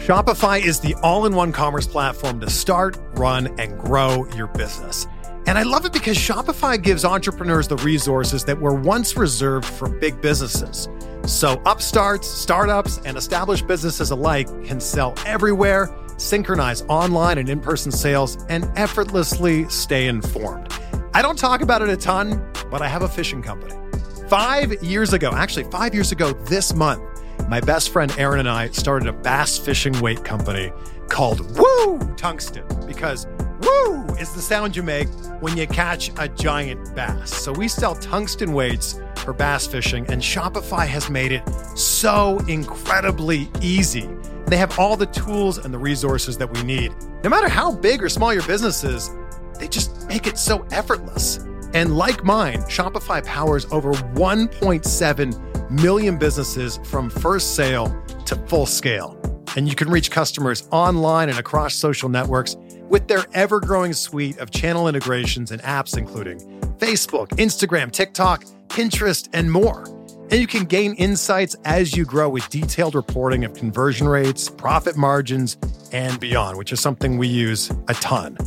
Shopify is the all in one commerce platform to start, run, and grow your business. And I love it because Shopify gives entrepreneurs the resources that were once reserved for big businesses. So upstarts, startups, and established businesses alike can sell everywhere, synchronize online and in person sales, and effortlessly stay informed. I don't talk about it a ton, but I have a fishing company. Five years ago, actually, five years ago this month, my best friend Aaron and I started a bass fishing weight company called Woo Tungsten because woo is the sound you make when you catch a giant bass. So we sell tungsten weights for bass fishing, and Shopify has made it so incredibly easy. They have all the tools and the resources that we need. No matter how big or small your business is, they just make it so effortless. And like mine, Shopify powers over 1.7 million businesses from first sale to full scale. And you can reach customers online and across social networks with their ever growing suite of channel integrations and apps, including Facebook, Instagram, TikTok, Pinterest, and more. And you can gain insights as you grow with detailed reporting of conversion rates, profit margins, and beyond, which is something we use a ton.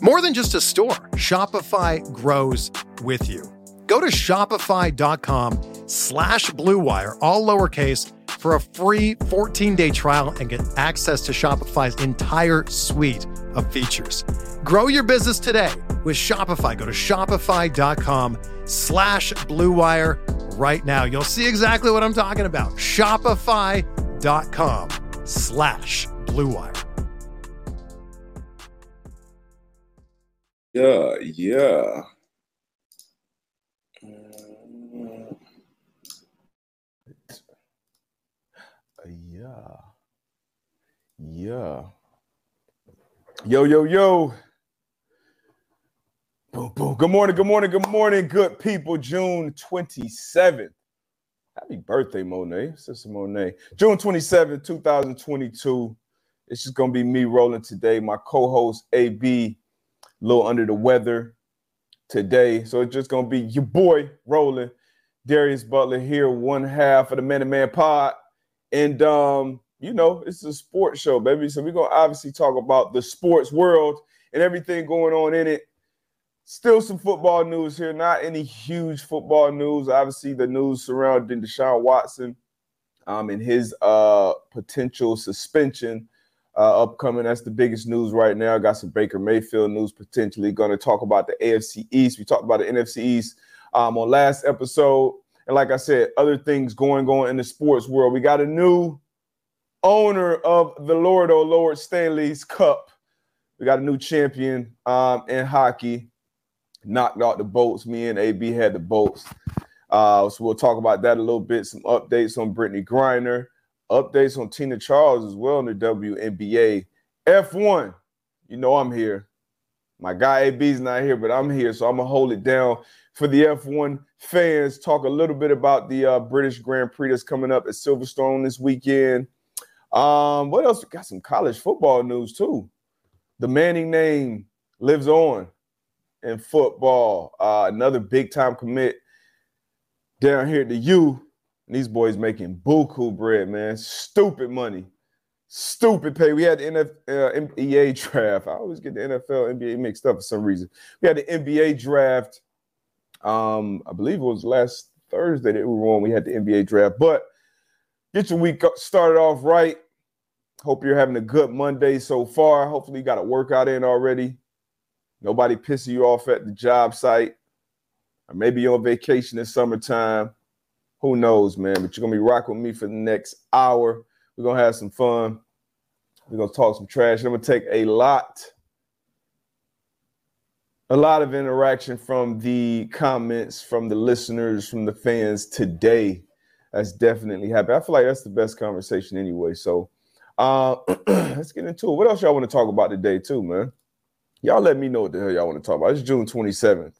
More than just a store, Shopify grows with you. Go to shopify.com slash bluewire, all lowercase, for a free 14-day trial and get access to Shopify's entire suite of features. Grow your business today with Shopify. Go to shopify.com slash bluewire right now. You'll see exactly what I'm talking about. Shopify.com slash bluewire. Yeah, yeah. Yeah. Yo, yo, yo. Boom, boom. Good morning, good morning, good morning, good people. June 27th. Happy birthday, Monet. Sister Monet. June 27th, 2022. It's just gonna be me rolling today. My co-host AB a little under the weather today. So it's just gonna be your boy rolling. Darius Butler here, one half of the Man to Man Pod. And um, you know, it's a sports show, baby. So we're gonna obviously talk about the sports world and everything going on in it. Still some football news here, not any huge football news. Obviously, the news surrounding Deshaun Watson um, and his uh, potential suspension uh, upcoming. That's the biggest news right now. Got some Baker Mayfield news potentially. Going to talk about the AFC East. We talked about the NFC East um, on last episode. And like I said, other things going on in the sports world. We got a new owner of the Lord O Lord Stanley's Cup. We got a new champion um, in hockey. Knocked out the Bolts. Me and AB had the Bolts. Uh, so we'll talk about that a little bit. Some updates on Brittney Griner updates on Tina Charles as well in the WNBA. F1, you know I'm here. My guy AB's not here, but I'm here, so I'm gonna hold it down for the F1 fans. Talk a little bit about the uh, British Grand Prix that's coming up at Silverstone this weekend. Um, what else? Got some college football news too. The Manning name lives on in football. Uh, another big time commit down here to the U and these boys making buku bread, man. Stupid money. Stupid pay. We had the NF, uh, NBA draft. I always get the NFL, NBA mixed up for some reason. We had the NBA draft. Um, I believe it was last Thursday that we were on. We had the NBA draft. But get your week started off right. Hope you're having a good Monday so far. Hopefully, you got a workout in already. Nobody pissing you off at the job site. Or maybe you're on vacation in summertime who knows, man? But you're gonna be rocking with me for the next hour. We're gonna have some fun. We're gonna talk some trash. I'm gonna take a lot, a lot of interaction from the comments, from the listeners, from the fans today. That's definitely happy. I feel like that's the best conversation anyway. So uh let's get into it. What else y'all want to talk about today, too, man? Y'all let me know what the hell y'all want to talk about. It's June 27th.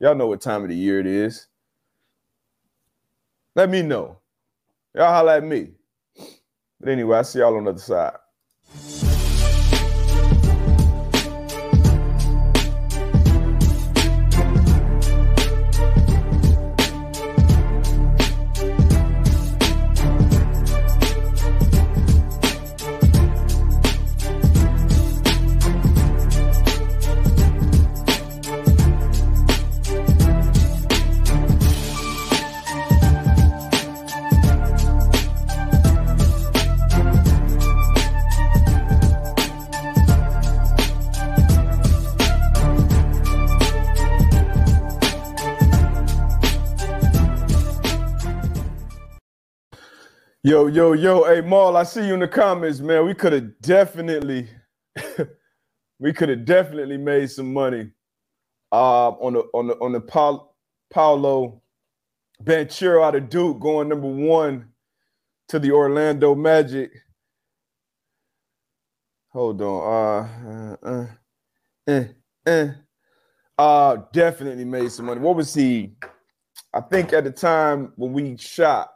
Y'all know what time of the year it is. Let me know. Y'all holla at me. But anyway, I see y'all on the other side. Yo, yo, yo, hey Maul, I see you in the comments, man. We could have definitely, we could have definitely made some money uh, on the on the on the Paul, Paolo Banchero out of Duke going number one to the Orlando Magic. Hold on. Uh, uh, uh, eh, eh. uh, definitely made some money. What was he? I think at the time when we shot,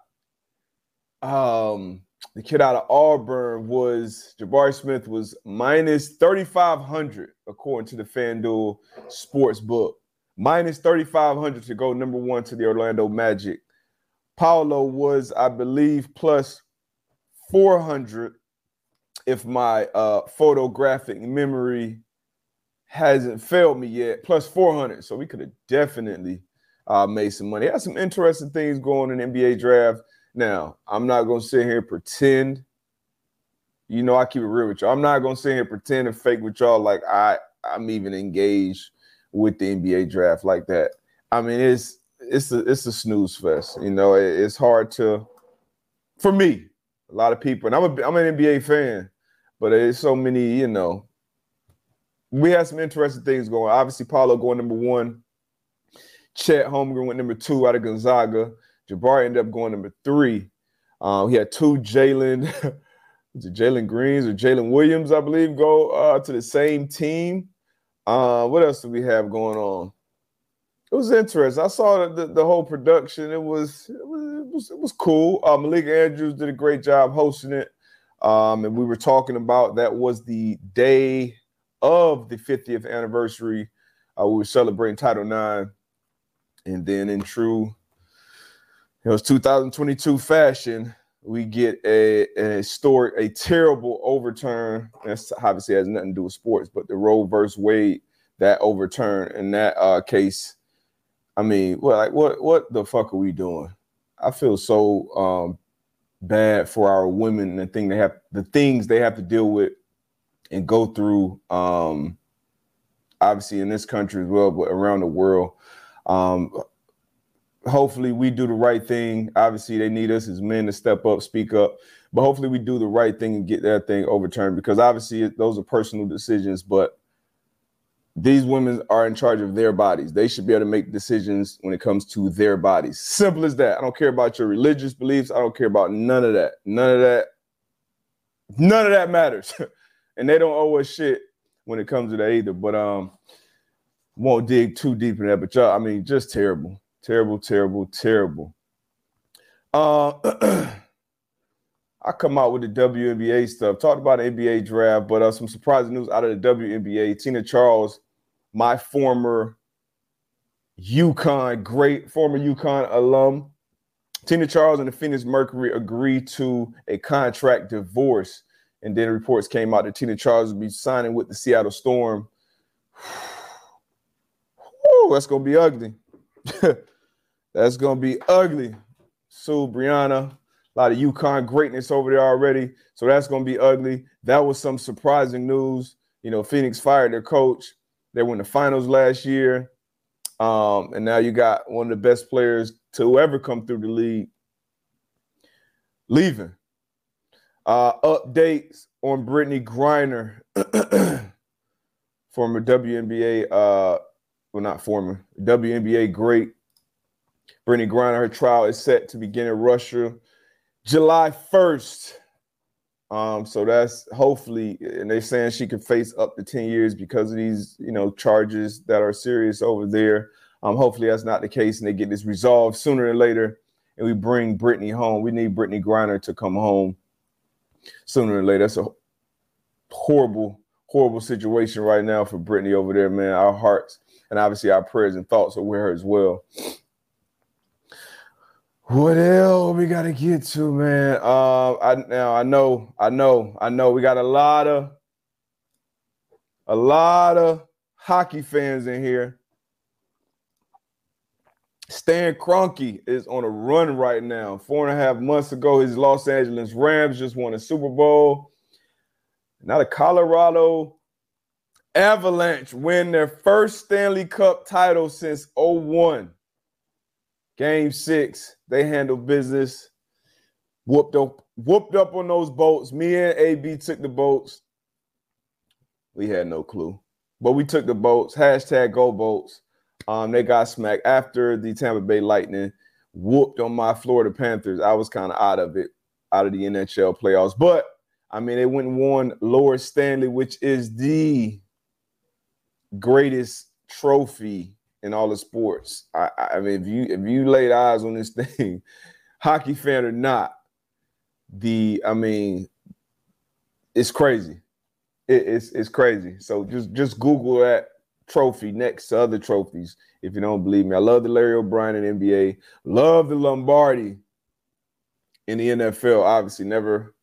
um, the kid out of Auburn was Jabari Smith was minus 3,500 according to the FanDuel sports book. Minus 3,500 to go number one to the Orlando Magic. Paolo was, I believe, plus 400 if my uh, photographic memory hasn't failed me yet, plus 400. So we could have definitely uh, made some money. Had some interesting things going in NBA draft. Now, I'm not to sit here and pretend. You know, I keep it real with y'all. I'm not to sit here and pretend and fake with y'all like I, I'm even engaged with the NBA draft like that. I mean, it's it's a it's a snooze fest. You know, it, it's hard to for me. A lot of people, and I'm a I'm an NBA fan, but there's so many. You know, we had some interesting things going. Obviously, Paolo going number one. Chet Holmgren went number two out of Gonzaga. Jabari ended up going number three. Um, he had two Jalen, Jalen Greens or Jalen Williams, I believe, go uh, to the same team. Uh, what else do we have going on? It was interesting. I saw the, the, the whole production. It was, it was it was it was cool. Uh, Malika Andrews did a great job hosting it. Um, and we were talking about that was the day of the 50th anniversary. Uh, we were celebrating Title IX. And then in true it was 2022 fashion, we get a, a story, a terrible overturn. That's obviously has nothing to do with sports, but the Roe versus Wade, that overturn in that uh, case. I mean, well, like what what the fuck are we doing? I feel so um, bad for our women and the thing they have the things they have to deal with and go through um, obviously in this country as well, but around the world. Um, hopefully we do the right thing. Obviously, they need us as men to step up, speak up. But hopefully, we do the right thing and get that thing overturned because obviously those are personal decisions. But these women are in charge of their bodies. They should be able to make decisions when it comes to their bodies. Simple as that. I don't care about your religious beliefs. I don't care about none of that. None of that. None of that matters. and they don't owe us shit when it comes to that either. But um, won't dig too deep in that. But y'all, I mean, just terrible Terrible, terrible, terrible. Uh, I come out with the WNBA stuff. Talked about the NBA draft, but uh, some surprising news out of the WNBA. Tina Charles, my former UConn great, former UConn alum. Tina Charles and the Phoenix Mercury agreed to a contract divorce. And then reports came out that Tina Charles would be signing with the Seattle Storm. Whew, that's to be ugly. That's gonna be ugly. Sue Breanna, a lot of UConn greatness over there already. So that's gonna be ugly. That was some surprising news. You know, Phoenix fired their coach. They won the finals last year. Um, and now you got one of the best players to ever come through the league leaving. Uh, updates on Brittney Griner, former WNBA, uh, well, not former WNBA great Brittney Griner, her trial is set to begin in Russia July 1st. Um, so that's hopefully, and they're saying she could face up to 10 years because of these, you know, charges that are serious over there. Um, hopefully that's not the case and they get this resolved sooner than later. And we bring Brittney home. We need Brittney Griner to come home sooner than later. That's a horrible, horrible situation right now for Brittney over there, man. Our hearts and obviously our prayers and thoughts are with her as well. What else we gotta get to, man? Uh, I now I know, I know, I know. We got a lot of, a lot of hockey fans in here. Stan Kroenke is on a run right now. Four and a half months ago, his Los Angeles Rams just won a Super Bowl. Now the Colorado Avalanche win their first Stanley Cup title since 01. Game six, they handled business, whooped up whooped up on those Bolts. Me and AB took the Bolts. We had no clue, but we took the Bolts. Hashtag go Bolts. Um, they got smacked after the Tampa Bay Lightning whooped on my Florida Panthers. I was kind of out of it, out of the NHL playoffs. But I mean, they went and won Lord Stanley, which is the greatest trophy in all the sports. I, I mean, if you if you laid eyes on this thing, hockey fan or not, the I mean, it's crazy. It, it's it's crazy. So just just Google that trophy next to other trophies if you don't believe me. I love the Larry O'Brien in NBA, love the Lombardi in the NFL. Obviously, never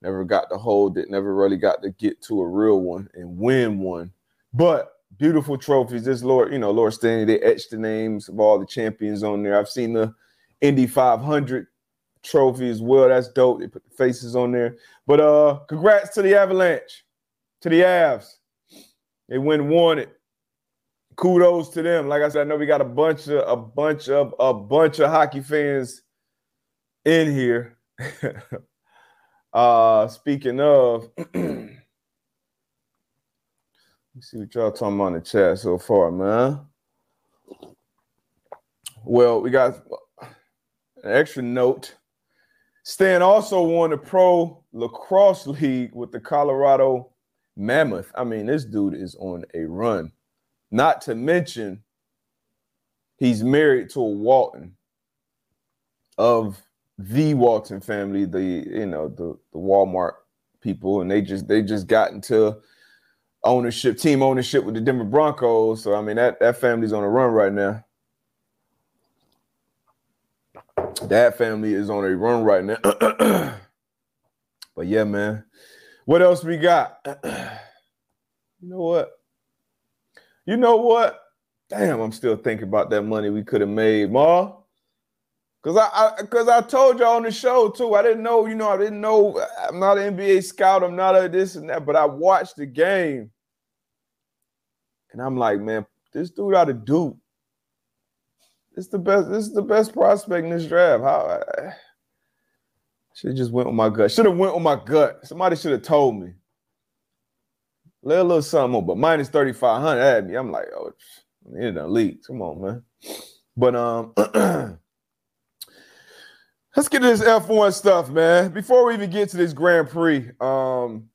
never got to hold it, never really got to get to a real one and win one. But beautiful trophies. This Lord, you know, Lord Stanley, they etched the names of all the champions on there. I've seen the Indy 500 trophy as well. That's dope. They put the faces on there. But uh congrats to the Avalanche, to the Avs. They and won it kudos to them. Like I said, I know we got a bunch of a bunch of a bunch of hockey fans in here. uh speaking of let me see what y'all talking about in the chat so far, man. Well, we got an extra note. Stan also won the pro lacrosse league with the Colorado Mammoth. I mean, this dude is on a run. Not to mention, he's married to a Walton of the Walton family, the you know the the Walmart people, and they just they just got into ownership, team ownership with the Denver Broncos. So I mean that that family's on a run right now. That family is on a run right now. but yeah, man. What else we got? you know what? You know what? Damn, I'm still thinking about that money we could have made, Ma. Cause I, cause I told y'all on the show too. I didn't know, you know, I didn't know. I'm not an NBA scout. I'm not a this and that. But I watched the game, and I'm like, man, this dude ought to do. It's the best. This is the best prospect in this draft. How should just went with my gut. Should have went with my gut. Somebody should have told me. Let a little something on, but minus 3,500 at me. I'm like, oh, in the league. Come on, man. But um, let's get to this F1 stuff, man. Before we even get to this Grand Prix, um,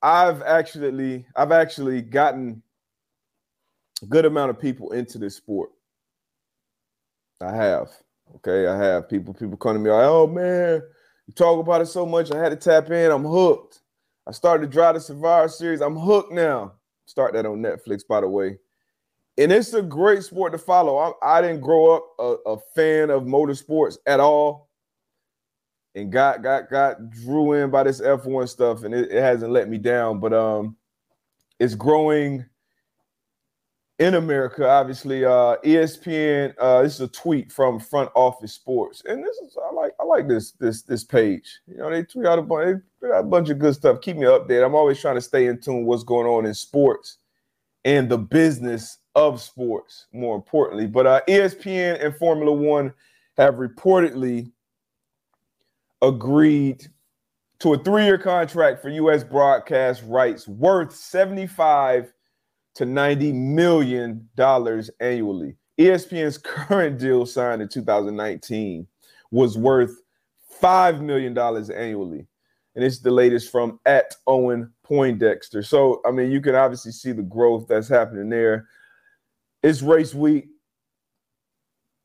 I've actually I've actually gotten good amount of people into this sport. I have. Okay, I have people people come to me like, oh man, you talk about it so much. I had to tap in. I'm hooked. I started to Drive the Survivor series. I'm hooked now. Start that on Netflix, by the way. And it's a great sport to follow. I, I didn't grow up a, a, fan of motorsports at all, and got got got drew in by this F1 stuff, and it, it hasn't let me down. But um, it's growing in America, obviously, uh, ESPN. Uh, this is a tweet from Front Office Sports, and this is I like I like this this this page. You know, they tweet out a bunch, a bunch of good stuff. Keep me updated. I'm always trying to stay in tune with what's going on in sports and the business of sports, more importantly. But uh, ESPN and Formula One have reportedly agreed to a three-year contract for U.S. broadcast rights worth 75 to 90 million dollars annually. ESPN's current deal signed in 2019 was worth $5 million annually. And it's the latest from at Owen Poindexter. So, I mean, you can obviously see the growth that's happening there. It's race week,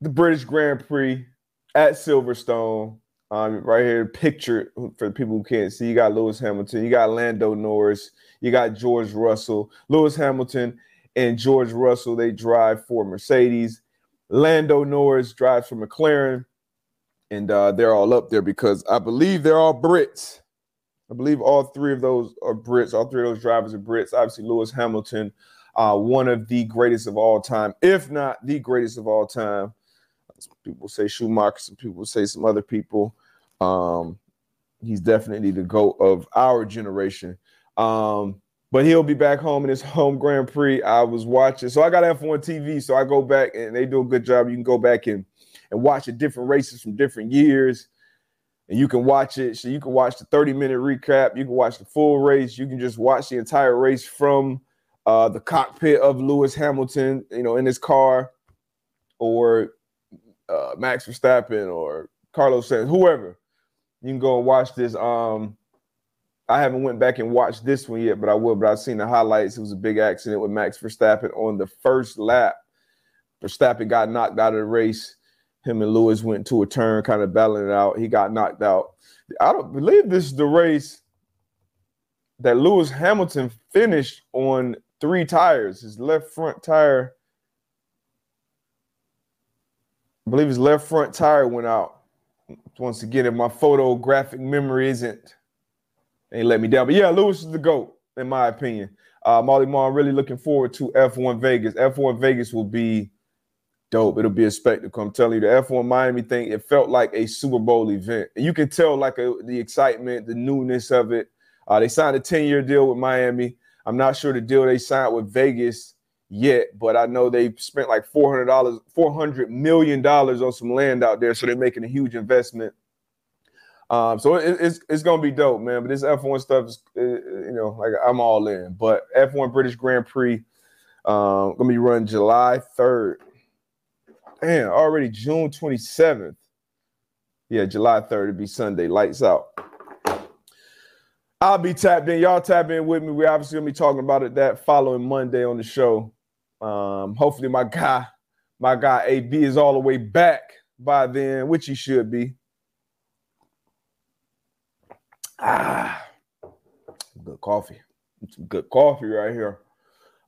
the British Grand Prix at Silverstone. Um, right here, picture for the people who can't see. You got Lewis Hamilton, you got Lando Norris, you got George Russell, Lewis Hamilton, and George Russell. They drive for Mercedes. Lando Norris drives for McLaren, and uh, they're all up there because I believe they're all Brits. I believe all three of those are Brits. All three of those drivers are Brits. Obviously, Lewis Hamilton, uh, one of the greatest of all time, if not the greatest of all time. Some people say Schumacher, some people say some other people. Um, he's definitely the GOAT of our generation. Um, but he'll be back home in his home Grand Prix. I was watching, so I got F1 TV, so I go back and they do a good job. You can go back and and watch the different races from different years. and you can watch it. So you can watch the 30 minute recap. You can watch the full race. You can just watch the entire race from uh, the cockpit of Lewis Hamilton, you know, in his car, or uh, Max Verstappen or Carlos Sainz, whoever. You can go and watch this. Um, I haven't went back and watched this one yet, but I will. But I've seen the highlights. It was a big accident with Max Verstappen on the first lap. Verstappen got knocked out of the race. Him and Lewis went to a turn, kind of battling it out. He got knocked out. I don't believe this is the race that Lewis Hamilton finished on three tires. His left front tire, I believe his left front tire went out. Once again, if my photographic memory isn't ain't let me down. But yeah, Lewis is the GOAT, in my opinion. Uh, Molly Mar, really looking forward to F1 Vegas. F1 Vegas will be dope. It'll be a spectacle. I'm telling you, the F1 Miami thing, it felt like a Super Bowl event. And you can tell like a, the excitement, the newness of it. Uh, they signed a 10-year deal with Miami. I'm not sure the deal they signed with Vegas yet, but I know they spent like $400, $400 million on some land out there. So they're making a huge investment. Um, so it, it's it's gonna be dope, man. But this F1 stuff is, you know, like I'm all in. But F1 British Grand Prix, um, gonna be run July 3rd. Damn, already June 27th. Yeah, July 3rd, it'll be Sunday, lights out. I'll be tapped in. Y'all tap in with me. We're obviously gonna be talking about it that following Monday on the show. Um, hopefully my guy, my guy AB is all the way back by then, which he should be. Ah, good coffee. Some good coffee right here.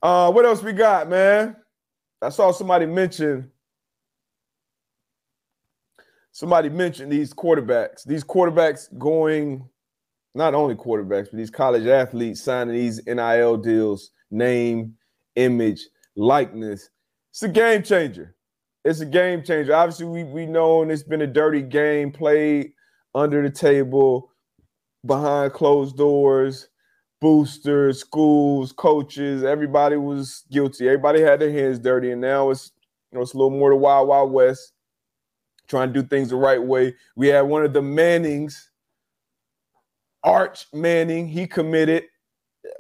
Uh, what else we got, man? I saw somebody mention somebody mentioned these quarterbacks, these quarterbacks going, not only quarterbacks, but these college athletes signing these NIL deals, name, image, likeness. It's a game changer. It's a game changer. Obviously, we we know it's been a dirty game played under the table, behind closed doors, boosters, schools, coaches. Everybody was guilty. Everybody had their hands dirty, and now it's you know it's a little more the wild wild west trying to do things the right way. We had one of the Mannings, Arch Manning, he committed,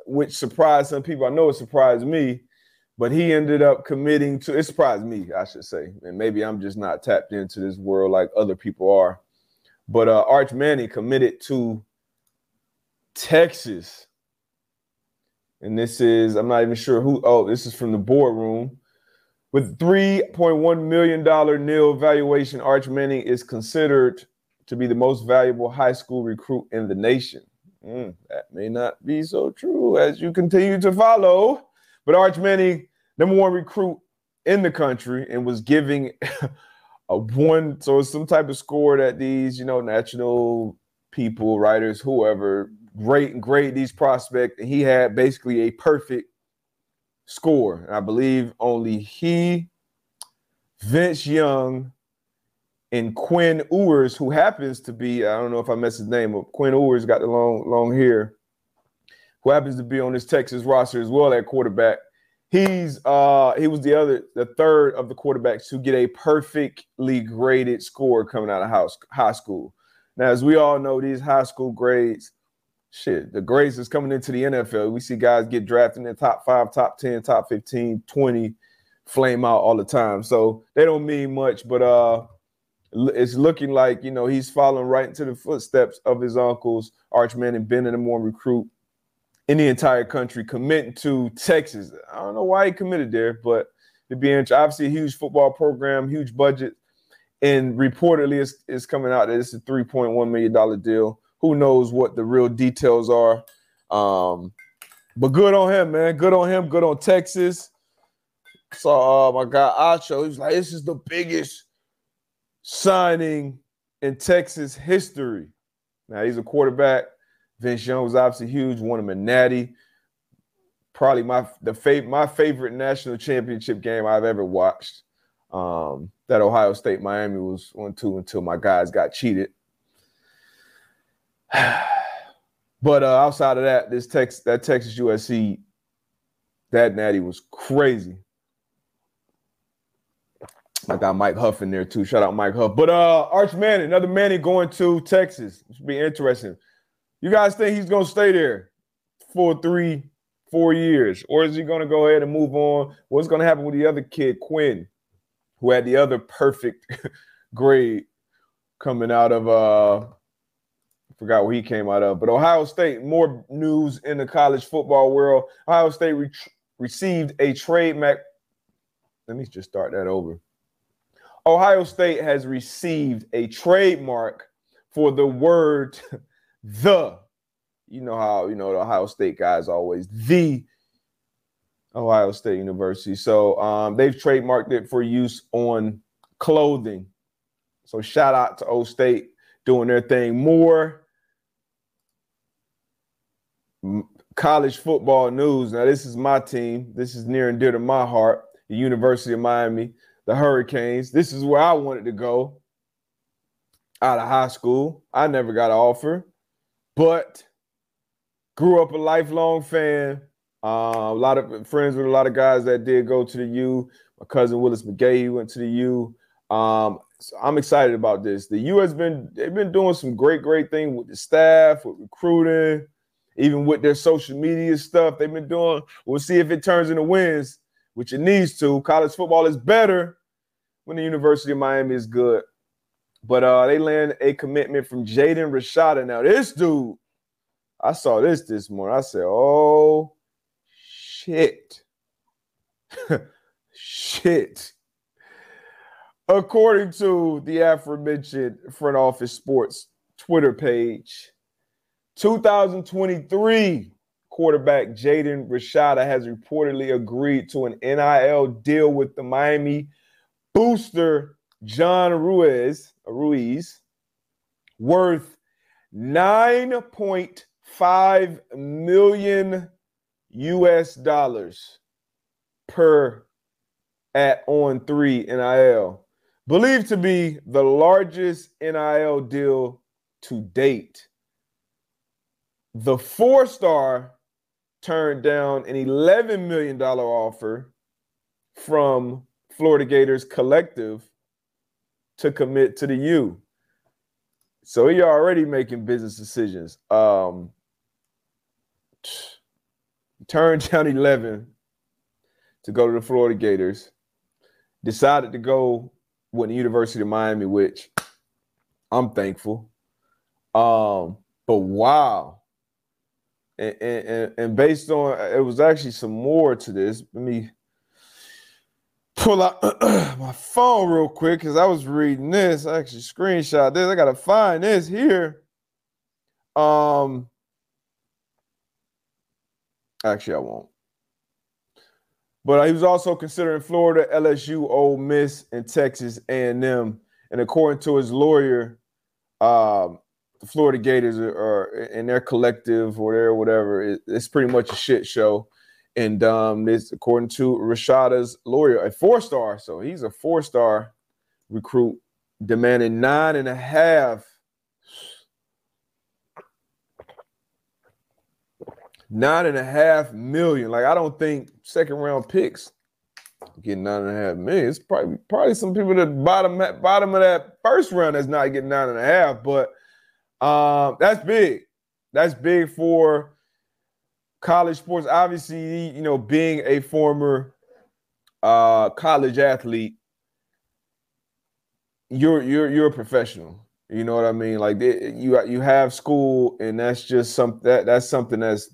which surprised some people. I know it surprised me, but he ended up committing to it surprised me, I should say. And maybe I'm just not tapped into this world like other people are. But uh, Arch Manning committed to Texas. And this is, I'm not even sure who, oh, this is from the boardroom. With $3.1 million NIL valuation, Arch Manning is considered to be the most valuable high school recruit in the nation. Mm, that may not be so true as you continue to follow. But Arch Manning, number one recruit in the country, and was giving a one, so some type of score that these, you know, national people, writers, whoever, rate and grade these prospects. And he had basically a perfect score. And I believe only he, Vince Young, and Quinn Ewers, who happens to be, I don't know if I messed his name up. Quinn Ewers got the long, long hair, who happens to be on this Texas roster as well at quarterback. He's uh he was the other, the third of the quarterbacks to get a perfectly graded score coming out of house high school. Now, as we all know, these high school grades shit, the grades is coming into the NFL. We see guys get drafted in the top five, top 10, top 15, 20, flame out all the time. So they don't mean much, but uh it's looking like you know he's following right into the footsteps of his uncles, Archman and Ben, and the more recruit in the entire country, committing to Texas. I don't know why he committed there, but it'd be obviously a huge football program, huge budget, and reportedly it's, it's coming out that it's a three point one million dollar deal who knows what the real details are. Um, but good on him, man. Good on him. Good on Texas. Saw uh, my guy Acho. He was like, "This is the biggest signing in Texas history." Now he's a quarterback. Vince Young was obviously huge. Won him a natty. Probably my the fav- my favorite national championship game I've ever watched. Um, that Ohio State Miami was one two until my guys got cheated. but uh, outside of that, this Tex that Texas USC, that natty was crazy. I got Mike Huff in there too. Shout out Mike Huff. But uh Arch Manning, another Manny going to Texas. This be interesting. You guys think he's gonna stay there for three, four years, or is he gonna go ahead and move on? What's gonna happen with the other kid, Quinn, who had the other perfect grade coming out of uh forgot where he came out of, but Ohio State, more news in the college football world. Ohio State re- received a trade mac. Let me just start that over. Ohio State has received a trademark for the word the. You know how, you know, the Ohio State guys always the Ohio State University. So um, they've trademarked it for use on clothing. So shout out to O State doing their thing. More college football news. Now, this is my team. This is near and dear to my heart. The University of Miami the Hurricanes. This is where I wanted to go out of high school. I never got an offer, but grew up a lifelong fan. Uh, a lot of friends with a lot of guys that did go to the U. My cousin Willis McGahee went to the U. Um, so I'm excited about this. The U has been they've been doing some great, great things with the staff, with recruiting, even with their social media stuff. They've been doing. We'll see if it turns into wins, which it needs to. College football is better when the University of Miami is good. But uh, they land a commitment from Jaden Rashada. Now, this dude, I saw this this morning. I said, oh, shit. shit. According to the aforementioned front office sports Twitter page, 2023 quarterback Jaden Rashada has reportedly agreed to an NIL deal with the Miami booster John Ruiz, Ruiz worth 9.5 million US dollars per at on 3 NIL. Believed to be the largest NIL deal to date. The four star turned down an $11 million offer from Florida Gators collective to commit to the U. So he already making business decisions. Um, turned down 11 to go to the Florida Gators. Decided to go with the University of Miami, which I'm thankful. Um, but wow. And, and, based on it was actually some more to this. Let me pull out my phone real quick because I was reading this. I actually screenshot this. I gotta find this here. Um, actually, I won't. But he was also considering Florida, LSU, Ole Miss, and Texas A&M. And according to his lawyer, um, the Florida Gators are, in their collective or their whatever. It, it's pretty much a shit show. And um, this, according to Rashada's lawyer, a four star. So he's a four star recruit, demanding nine and a half. Nine and a half million. Like I don't think second round picks getting nine and a half million. It's probably probably some people at bottom bottom of that first round that's not getting nine and a half, but um, that's big. That's big for college sports, obviously, you know, being a former uh, college athlete, you're you're you're a professional. You know what I mean? Like you you have school, and that's just some that that's something that's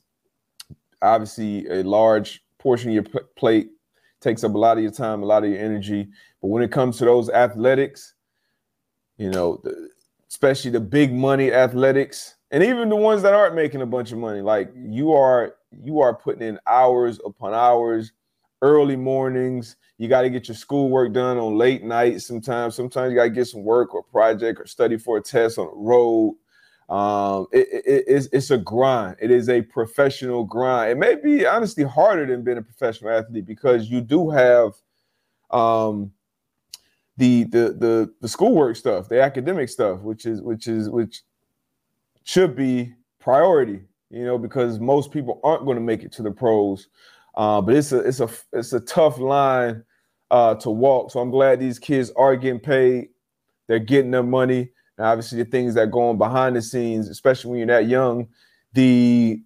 obviously a large portion of your plate takes up a lot of your time, a lot of your energy. But when it comes to those athletics, you know, the, especially the big money athletics, and even the ones that aren't making a bunch of money. Like you are you are putting in hours upon hours early mornings. You got to get your schoolwork done on late nights sometimes. Sometimes you got to get some work or project or study for a test on the road. Um, it, it, it's, it's a grind. It is a professional grind. It may be honestly harder than being a professional athlete because you do have um, the the the the schoolwork stuff the academic stuff which is which is which should be priority, you know, because most people aren't going to make it to the pros. Uh, but it's a it's a it's a tough line uh, to walk. So I'm glad these kids are getting paid. They're getting their money. And obviously, the things that go on behind the scenes, especially when you're that young, the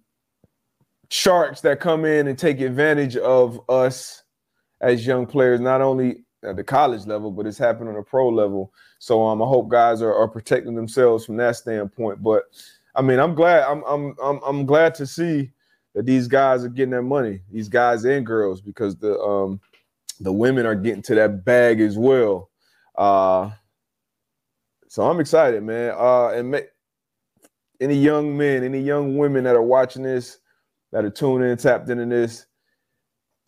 sharks that come in and take advantage of us as young players, not only at the college level, but it's happening on a pro level. So um, I hope guys are, are protecting themselves from that standpoint. But I mean, I'm glad I'm I'm I'm, I'm glad to see that these guys are getting their money, these guys and girls, because the um the women are getting to that bag as well. Uh, so I'm excited, man. Uh, and ma- any young men, any young women that are watching this, that are tuning in, tapped into this,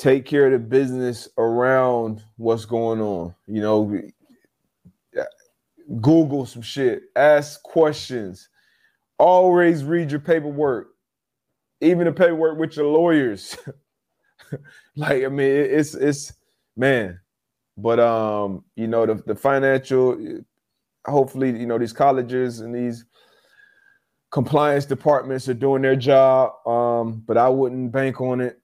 take care of the business around what's going on. You know, Google some shit, ask questions, always read your paperwork, even the paperwork with your lawyers. like, I mean, it's it's man. But um, you know, the the financial hopefully, you know, these colleges and these compliance departments are doing their job. Um, but I wouldn't bank on it.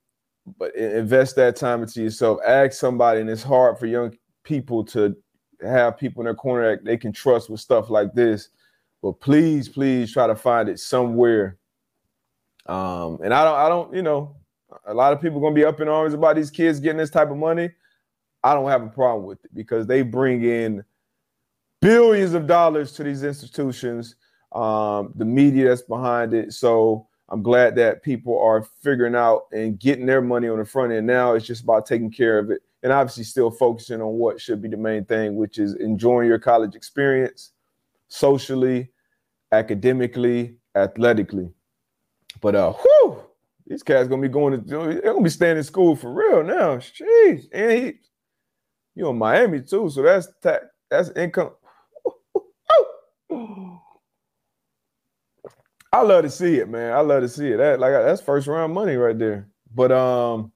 But invest that time into yourself. Ask somebody, and it's hard for young people to have people in their corner that they can trust with stuff like this. But please, please try to find it somewhere. Um, and I don't, I don't, you know, a lot of people gonna be up in arms about these kids getting this type of money. I don't have a problem with it because they bring in billions of dollars to these institutions, um, the media that's behind it. So I'm glad that people are figuring out and getting their money on the front end. Now it's just about taking care of it and obviously still focusing on what should be the main thing, which is enjoying your college experience socially, academically, athletically. But uh whew, these cats gonna be going to they're gonna be staying in school for real now. Jeez. And he you in Miami too, so that's ta- that's income. I love to see it, man. I love to see it. That like that's first round money right there. But um,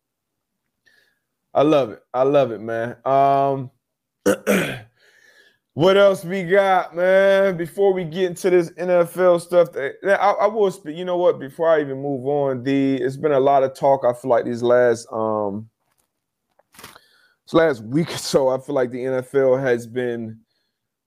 I love it. I love it, man. Um, what else we got, man? Before we get into this NFL stuff, that, I, I will speak. You know what? Before I even move on, the it's been a lot of talk. I feel like these last um, this last week or so, I feel like the NFL has been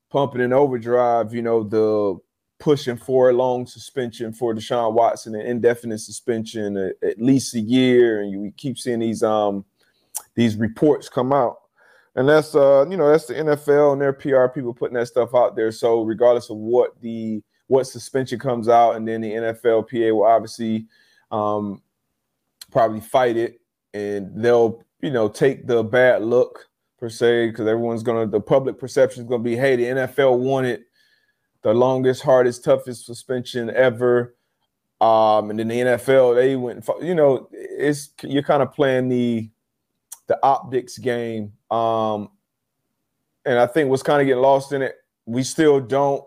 pumping in overdrive. You know the pushing for a long suspension for Deshaun Watson, an indefinite suspension, at least a year, and you keep seeing these um these reports come out. And that's uh, you know, that's the NFL and their PR people putting that stuff out there. So regardless of what the what suspension comes out, and then the NFLPA will obviously um probably fight it and they'll, you know, take the bad look per se, because everyone's gonna the public perception is gonna be, hey, the NFL wanted the longest, hardest, toughest suspension ever. Um, and then the NFL, they went, you know, it's you're kind of playing the the optics game. Um, and I think what's kind of getting lost in it, we still don't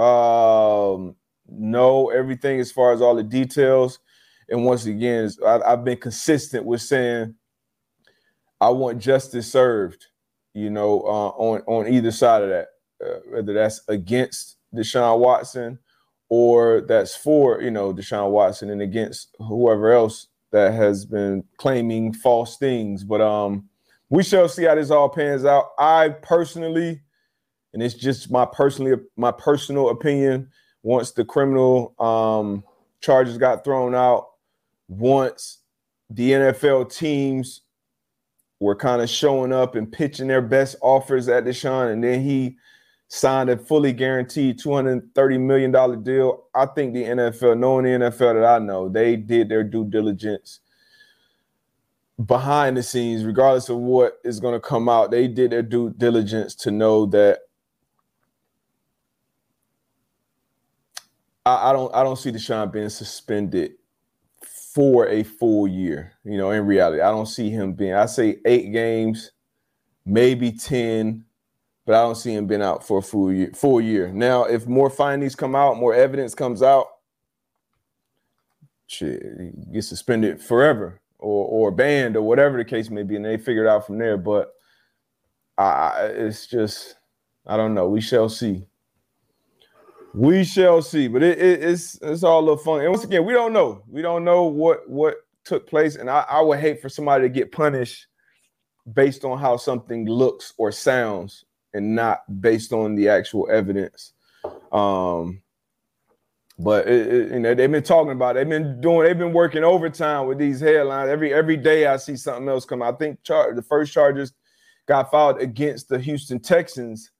um, know everything as far as all the details. And once again, I've been consistent with saying I want justice served, you know, uh, on on either side of that, uh, whether that's against Deshaun Watson or that's for, you know, Deshaun Watson and against whoever else that has been claiming false things. But um we shall see how this all pans out. I personally, and it's just my personally my personal opinion, once the criminal um charges got thrown out, once the NFL teams were kind of showing up and pitching their best offers at Deshaun, and then he signed a fully guaranteed $230 million deal. I think the NFL, knowing the NFL that I know, they did their due diligence behind the scenes, regardless of what is going to come out. They did their due diligence to know that I, don't I don't see Deshaun being suspended for a full year. You know, in reality, I don't see him being. I say eight games, maybe ten but I don't see him being out for a full year. Full year. Now, if more findings come out, more evidence comes out, shit, he gets suspended forever or or banned or whatever the case may be, and they figure it out from there. But I, it's just, I don't know. We shall see. We shall see. But it, it, it's it's all a little fun. And once again, we don't know. We don't know what what took place, and I, I would hate for somebody to get punished based on how something looks or sounds and not based on the actual evidence. Um, but it, it, you know they've been talking about it. they've been doing they've been working overtime with these headlines every every day I see something else come I think char- the first charges got filed against the Houston Texans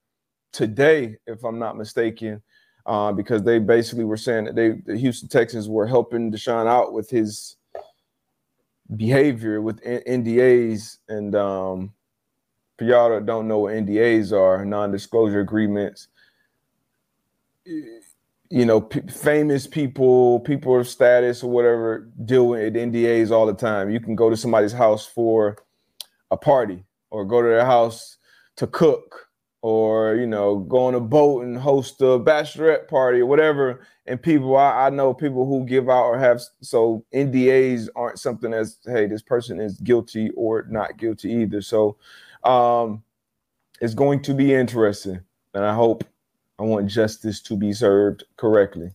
today if I'm not mistaken uh, because they basically were saying that they the Houston Texans were helping Deshaun out with his behavior with NDAs and um, for y'all that don't know what NDAs are non-disclosure agreements you know, p- famous people, people of status or whatever deal with NDAs all the time. You can go to somebody's house for a party or go to their house to cook or, you know, go on a boat and host a bachelorette party or whatever. And people, I, I know people who give out or have, so NDAs aren't something as, hey, this person is guilty or not guilty either. So um, it's going to be interesting. And I hope I want justice to be served correctly.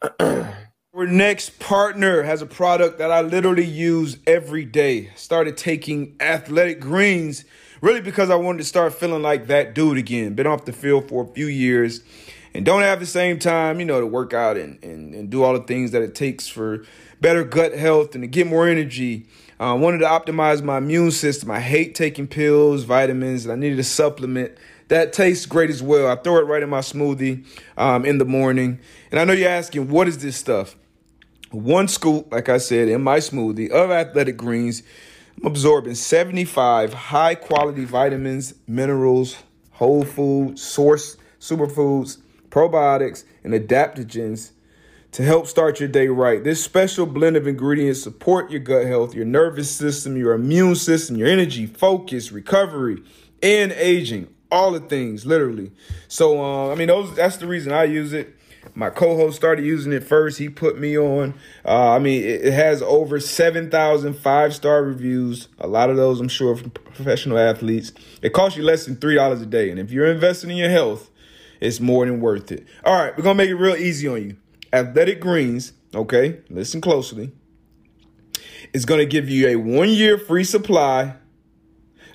Our next partner has a product that I literally use every day. Started taking athletic greens really because I wanted to start feeling like that dude again. Been off the field for a few years and don't have the same time, you know, to work out and, and, and do all the things that it takes for better gut health and to get more energy. I wanted to optimize my immune system. I hate taking pills, vitamins, and I needed a supplement that tastes great as well. I throw it right in my smoothie um, in the morning. And I know you're asking, what is this stuff? One scoop, like I said, in my smoothie of athletic greens. I'm absorbing 75 high quality vitamins, minerals, whole food, source superfoods, probiotics, and adaptogens to help start your day right. This special blend of ingredients support your gut health, your nervous system, your immune system, your energy, focus, recovery, and aging all the things, literally. So, uh, I mean, those that's the reason I use it. My co-host started using it first. He put me on. Uh, I mean, it, it has over 7,000 five-star reviews. A lot of those, I'm sure, from professional athletes. It costs you less than $3 a day. And if you're investing in your health, it's more than worth it. All right, we're going to make it real easy on you. Athletic Greens, okay, listen closely, is going to give you a one-year free supply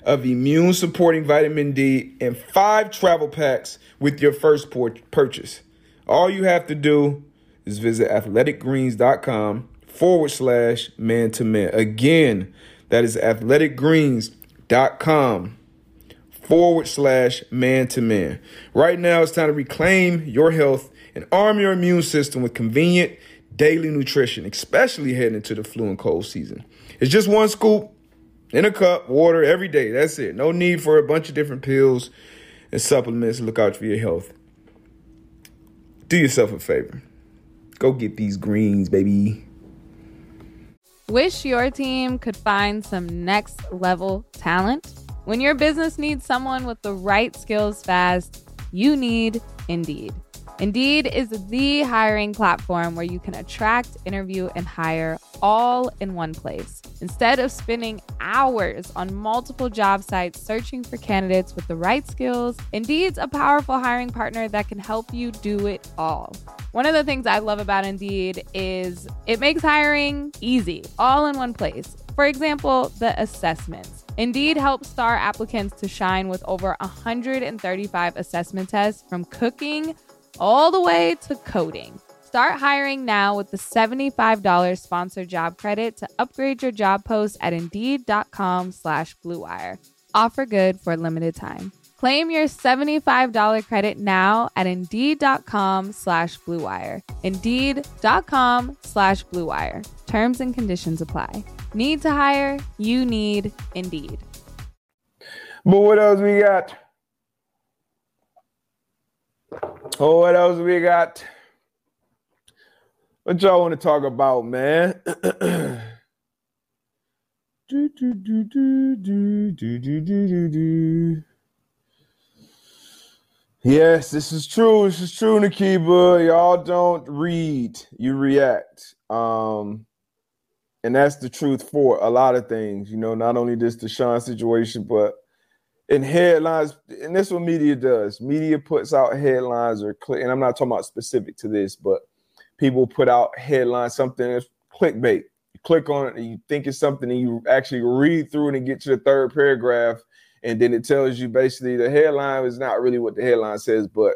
of immune supporting vitamin D and five travel packs with your first purchase. All you have to do is visit athleticgreens.com forward slash man to man. Again, that is athleticgreens.com forward slash man to man. Right now, it's time to reclaim your health and arm your immune system with convenient daily nutrition, especially heading into the flu and cold season. It's just one scoop in a cup, water every day. That's it. No need for a bunch of different pills and supplements. Look out for your health. Do yourself a favor. Go get these greens, baby. Wish your team could find some next level talent? When your business needs someone with the right skills fast, you need Indeed. Indeed is the hiring platform where you can attract, interview, and hire all in one place. Instead of spending hours on multiple job sites searching for candidates with the right skills, Indeed's a powerful hiring partner that can help you do it all. One of the things I love about Indeed is it makes hiring easy, all in one place. For example, the assessments. Indeed helps star applicants to shine with over 135 assessment tests from cooking all the way to coding. Start hiring now with the $75 sponsored job credit to upgrade your job post at Indeed.com slash BlueWire. Offer good for a limited time. Claim your $75 credit now at Indeed.com slash BlueWire. Indeed.com slash BlueWire. Terms and conditions apply. Need to hire? You need Indeed. But what else we got? Oh, what else we got? What y'all want to talk about, man? do, do, do, do, do, do, do, do, do. Yes, this is true. This is true, Nakiba. Y'all don't read, you react. Um, and that's the truth for a lot of things. You know, not only this Deshaun situation, but in headlines, and this what media does. Media puts out headlines or click, and I'm not talking about specific to this, but people put out headlines, something that's clickbait. You click on it and you think it's something and you actually read through it and get to the third paragraph. And then it tells you basically the headline is not really what the headline says, but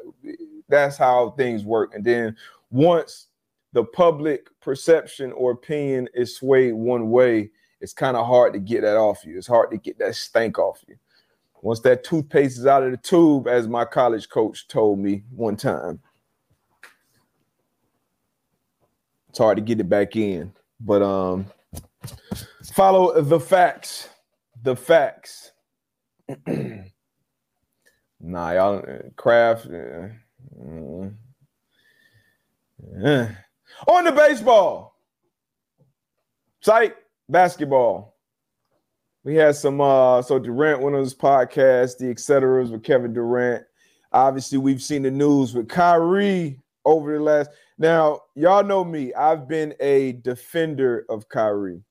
that's how things work. And then once the public perception or opinion is swayed one way, it's kind of hard to get that off you. It's hard to get that stank off you. Once that toothpaste is out of the tube, as my college coach told me one time, it's hard to get it back in. But um, follow the facts. The facts. nah, y'all craft. Uh, uh, on the baseball. Psych basketball. We had some uh so Durant went on his podcast, the etceteras with Kevin Durant. Obviously, we've seen the news with Kyrie over the last. Now, y'all know me. I've been a defender of Kyrie.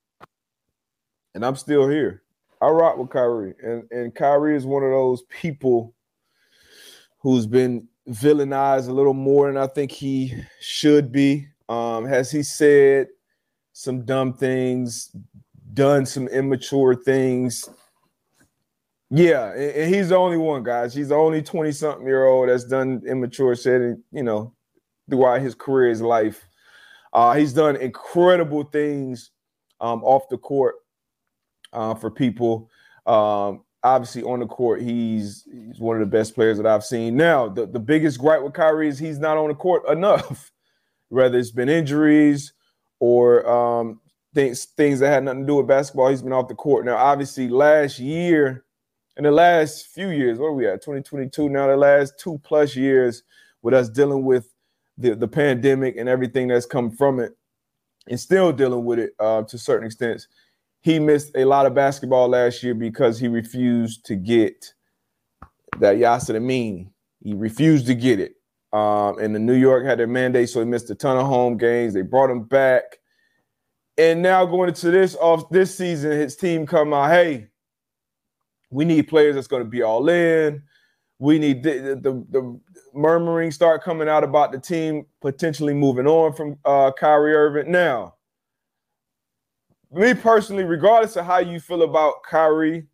And I'm still here. I rock with Kyrie. And, and Kyrie is one of those people who's been villainized a little more than I think he should be. Um, has he said some dumb things, done some immature things? Yeah, and he's the only one, guys. He's the only 20 something year old that's done immature shit, you know, throughout his career, his life. Uh, he's done incredible things um, off the court uh, for people. Um, obviously, on the court, he's he's one of the best players that I've seen. Now, the, the biggest gripe with Kyrie is he's not on the court enough whether it's been injuries or um, things things that had nothing to do with basketball. He's been off the court. Now, obviously, last year, in the last few years, what are we at? 2022 now, the last two plus years with us dealing with the, the pandemic and everything that's come from it, and still dealing with it uh, to certain extents. He missed a lot of basketball last year because he refused to get that Yasser. He refused to get it. Um, and the New York had their mandate, so he missed a ton of home games. They brought him back. And now going into this off this season, his team come out, hey, we need players that's going to be all in. We need the, the, the murmuring start coming out about the team potentially moving on from uh, Kyrie Irving. Now, me personally, regardless of how you feel about Kyrie,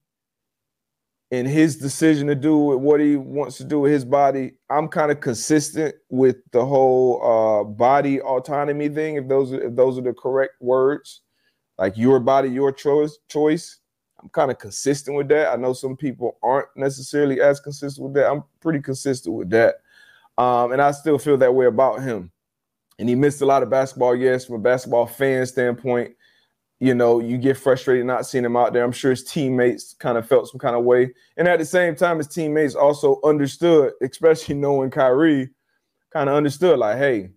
in his decision to do what he wants to do with his body, I'm kind of consistent with the whole uh, body autonomy thing. If those are, if those are the correct words, like your body, your choice. Choice. I'm kind of consistent with that. I know some people aren't necessarily as consistent with that. I'm pretty consistent with that, um, and I still feel that way about him. And he missed a lot of basketball. Yes, from a basketball fan standpoint, you know, you get frustrated not seeing him out there. I'm sure his teammates kind of felt some kind of way. And at the same time, his teammates also understood, especially knowing Kyrie, kind of understood, like, hey,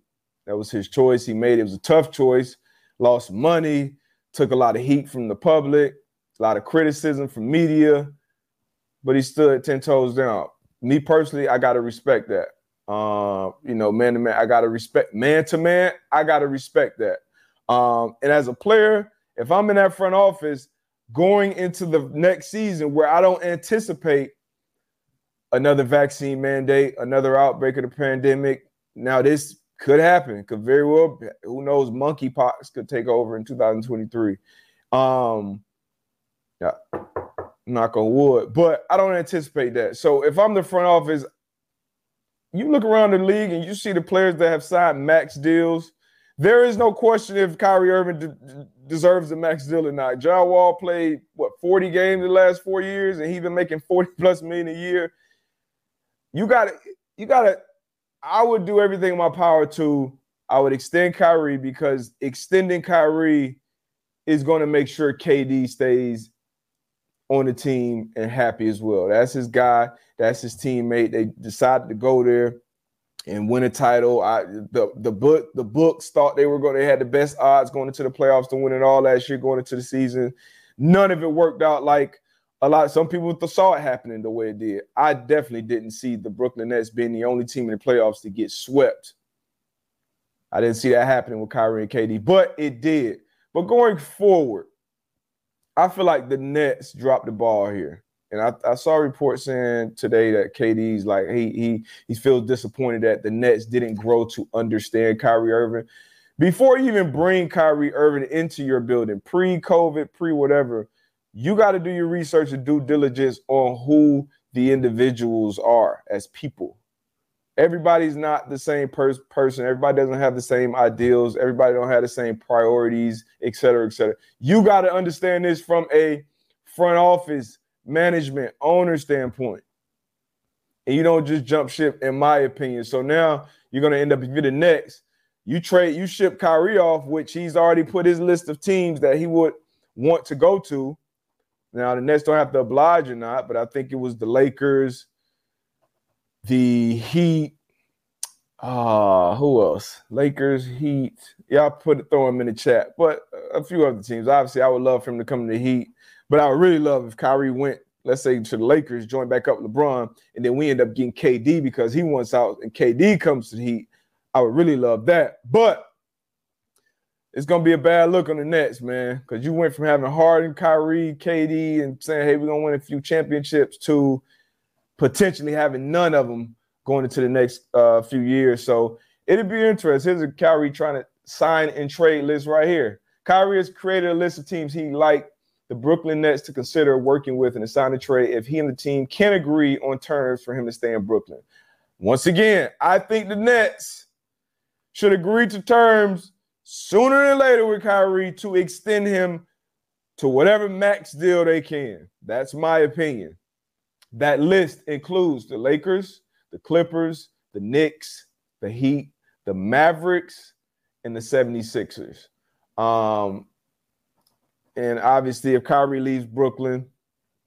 that was his choice. He made it. was a tough choice, lost money, took a lot of heat from the public, a lot of criticism from media, but he stood 10 toes down. Me personally, I gotta respect that. Uh, you know, man to man, I gotta respect man to man, I gotta respect that. Um, and as a player, if I'm in that front office going into the next season where I don't anticipate another vaccine mandate, another outbreak of the pandemic, now this could happen. Could very well, who knows, monkeypox could take over in 2023. Um, yeah, knock on wood, but I don't anticipate that. So if I'm the front office, you look around the league and you see the players that have signed max deals there is no question if Kyrie Irving de- deserves the max deal or not. John Wall played what 40 games the last four years, and he's been making 40 plus million a year. You got to, you got to. I would do everything in my power to. I would extend Kyrie because extending Kyrie is going to make sure KD stays on the team and happy as well. That's his guy. That's his teammate. They decided to go there and win a title. I the the book the books thought they were going to had the best odds going into the playoffs to win it all last year going into the season. None of it worked out like a lot. Some people saw it happening the way it did. I definitely didn't see the Brooklyn Nets being the only team in the playoffs to get swept. I didn't see that happening with Kyrie and KD, but it did. But going forward, I feel like the Nets dropped the ball here. And I, I saw a report saying today that KD's like he he he feels disappointed that the Nets didn't grow to understand Kyrie Irving. before you even bring Kyrie Irving into your building, pre-COVID, pre-whatever, you got to do your research and due diligence on who the individuals are as people. Everybody's not the same pers- person. Everybody doesn't have the same ideals. Everybody don't have the same priorities, et cetera, et cetera. You got to understand this from a front office management owner standpoint. And you don't just jump ship, in my opinion. So now you're going to end up, if you're the next, you trade, you ship Kyrie off, which he's already put his list of teams that he would want to go to. Now the Nets don't have to oblige or not, but I think it was the Lakers, the Heat. Uh, who else? Lakers, Heat. Yeah, I put it, throw him in the chat, but a few other teams. Obviously, I would love for him to come to the Heat, but I would really love if Kyrie went, let's say, to the Lakers, join back up LeBron, and then we end up getting KD because he wants out, and KD comes to the Heat. I would really love that, but it's gonna be a bad look on the Nets, man, because you went from having Harden, Kyrie, KD, and saying, "Hey, we're gonna win a few championships," to potentially having none of them going into the next uh, few years. So it'd be interesting. Here's a Kyrie trying to sign and trade list right here. Kyrie has created a list of teams he like the Brooklyn Nets to consider working with and a sign and trade if he and the team can agree on terms for him to stay in Brooklyn. Once again, I think the Nets should agree to terms sooner than later with Kyrie to extend him to whatever max deal they can. That's my opinion. That list includes the Lakers, the Clippers, the Knicks, the Heat, the Mavericks, and the 76ers. Um, and obviously, if Kyrie leaves Brooklyn,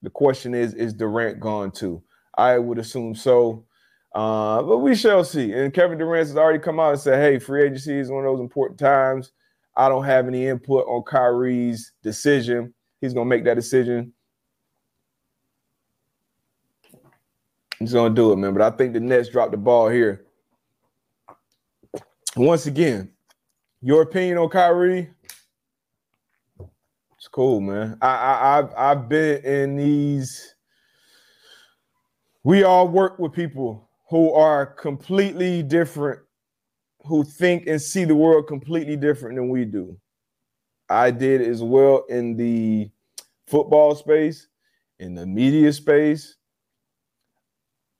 the question is, is Durant gone too? I would assume so. Uh, but we shall see. And Kevin Durant has already come out and said, hey, free agency is one of those important times. I don't have any input on Kyrie's decision. He's going to make that decision. He's going to do it, man. But I think the Nets dropped the ball here. Once again, your opinion on Kyrie? It's cool, man. I, I I've I've been in these. We all work with people who are completely different, who think and see the world completely different than we do. I did as well in the football space, in the media space.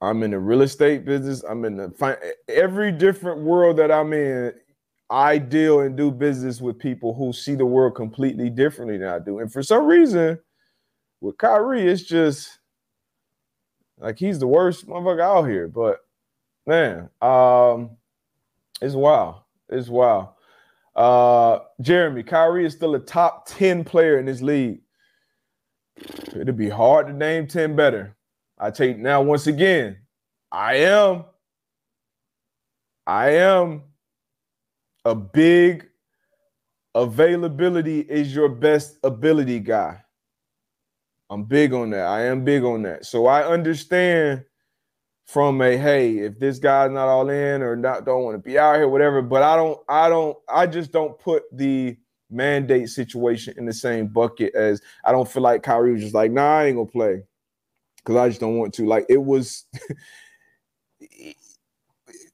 I'm in the real estate business. I'm in the every different world that I'm in. I deal and do business with people who see the world completely differently than I do. And for some reason, with Kyrie, it's just like he's the worst motherfucker out here. But man, um, it's wild. It's wild. Uh, Jeremy, Kyrie is still a top 10 player in this league. It'd be hard to name 10 better. I take now, once again, I am. I am a big availability is your best ability guy. I'm big on that. I am big on that. So I understand from a hey, if this guy's not all in or not don't want to be out here, whatever. But I don't, I don't, I just don't put the mandate situation in the same bucket as I don't feel like Kyrie was just like, nah, I ain't gonna play. Cause I just don't want to. Like it was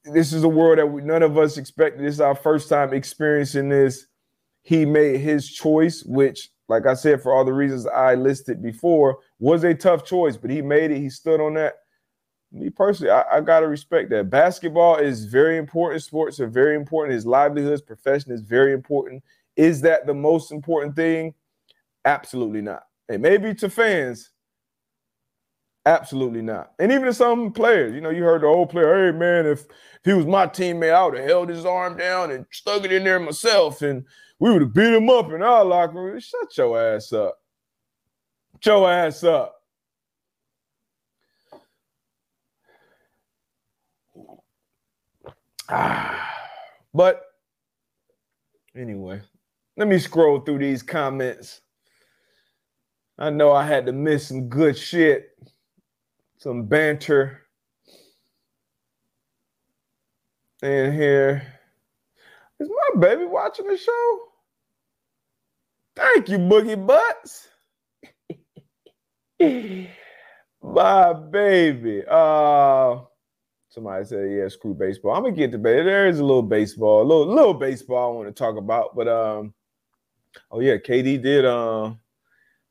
this is a world that we, none of us expected. This is our first time experiencing this. He made his choice, which, like I said, for all the reasons I listed before, was a tough choice, but he made it. He stood on that. Me personally, I, I gotta respect that. Basketball is very important. Sports are very important. His livelihoods, profession is very important. Is that the most important thing? Absolutely not. And maybe to fans, Absolutely not. And even some players, you know, you heard the old player, hey man, if, if he was my teammate, I would have held his arm down and stuck it in there myself, and we would have beat him up in our locker room. Shut your ass up. Shut your ass up. Ah, but anyway, let me scroll through these comments. I know I had to miss some good shit some banter in here. Is my baby watching the show? Thank you, Boogie Butts. my baby. Uh Somebody said, "Yeah, screw baseball." I'm gonna get to bed. There is a little baseball, a little little baseball I want to talk about, but um, oh yeah, KD did. Um,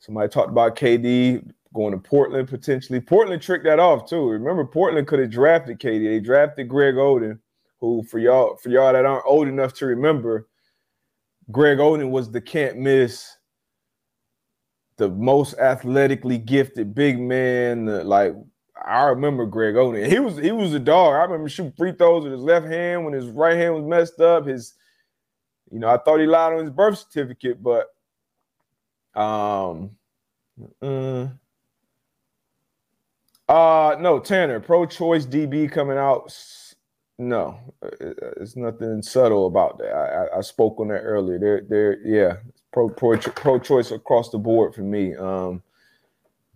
somebody talked about KD going to Portland potentially. Portland tricked that off too. Remember, Portland could have drafted KD. They drafted Greg Oden, who for y'all for y'all that aren't old enough to remember, Greg Oden was the can't miss, the most athletically gifted big man. Like I remember Greg Oden. He was he was a dog. I remember shooting free throws with his left hand when his right hand was messed up. His, you know, I thought he lied on his birth certificate, but um, uh, uh no, Tanner, pro-choice DB coming out. No, it's nothing subtle about that. I, I spoke on that earlier. They're, they're, yeah, pro, pro, pro-choice across the board for me. Um,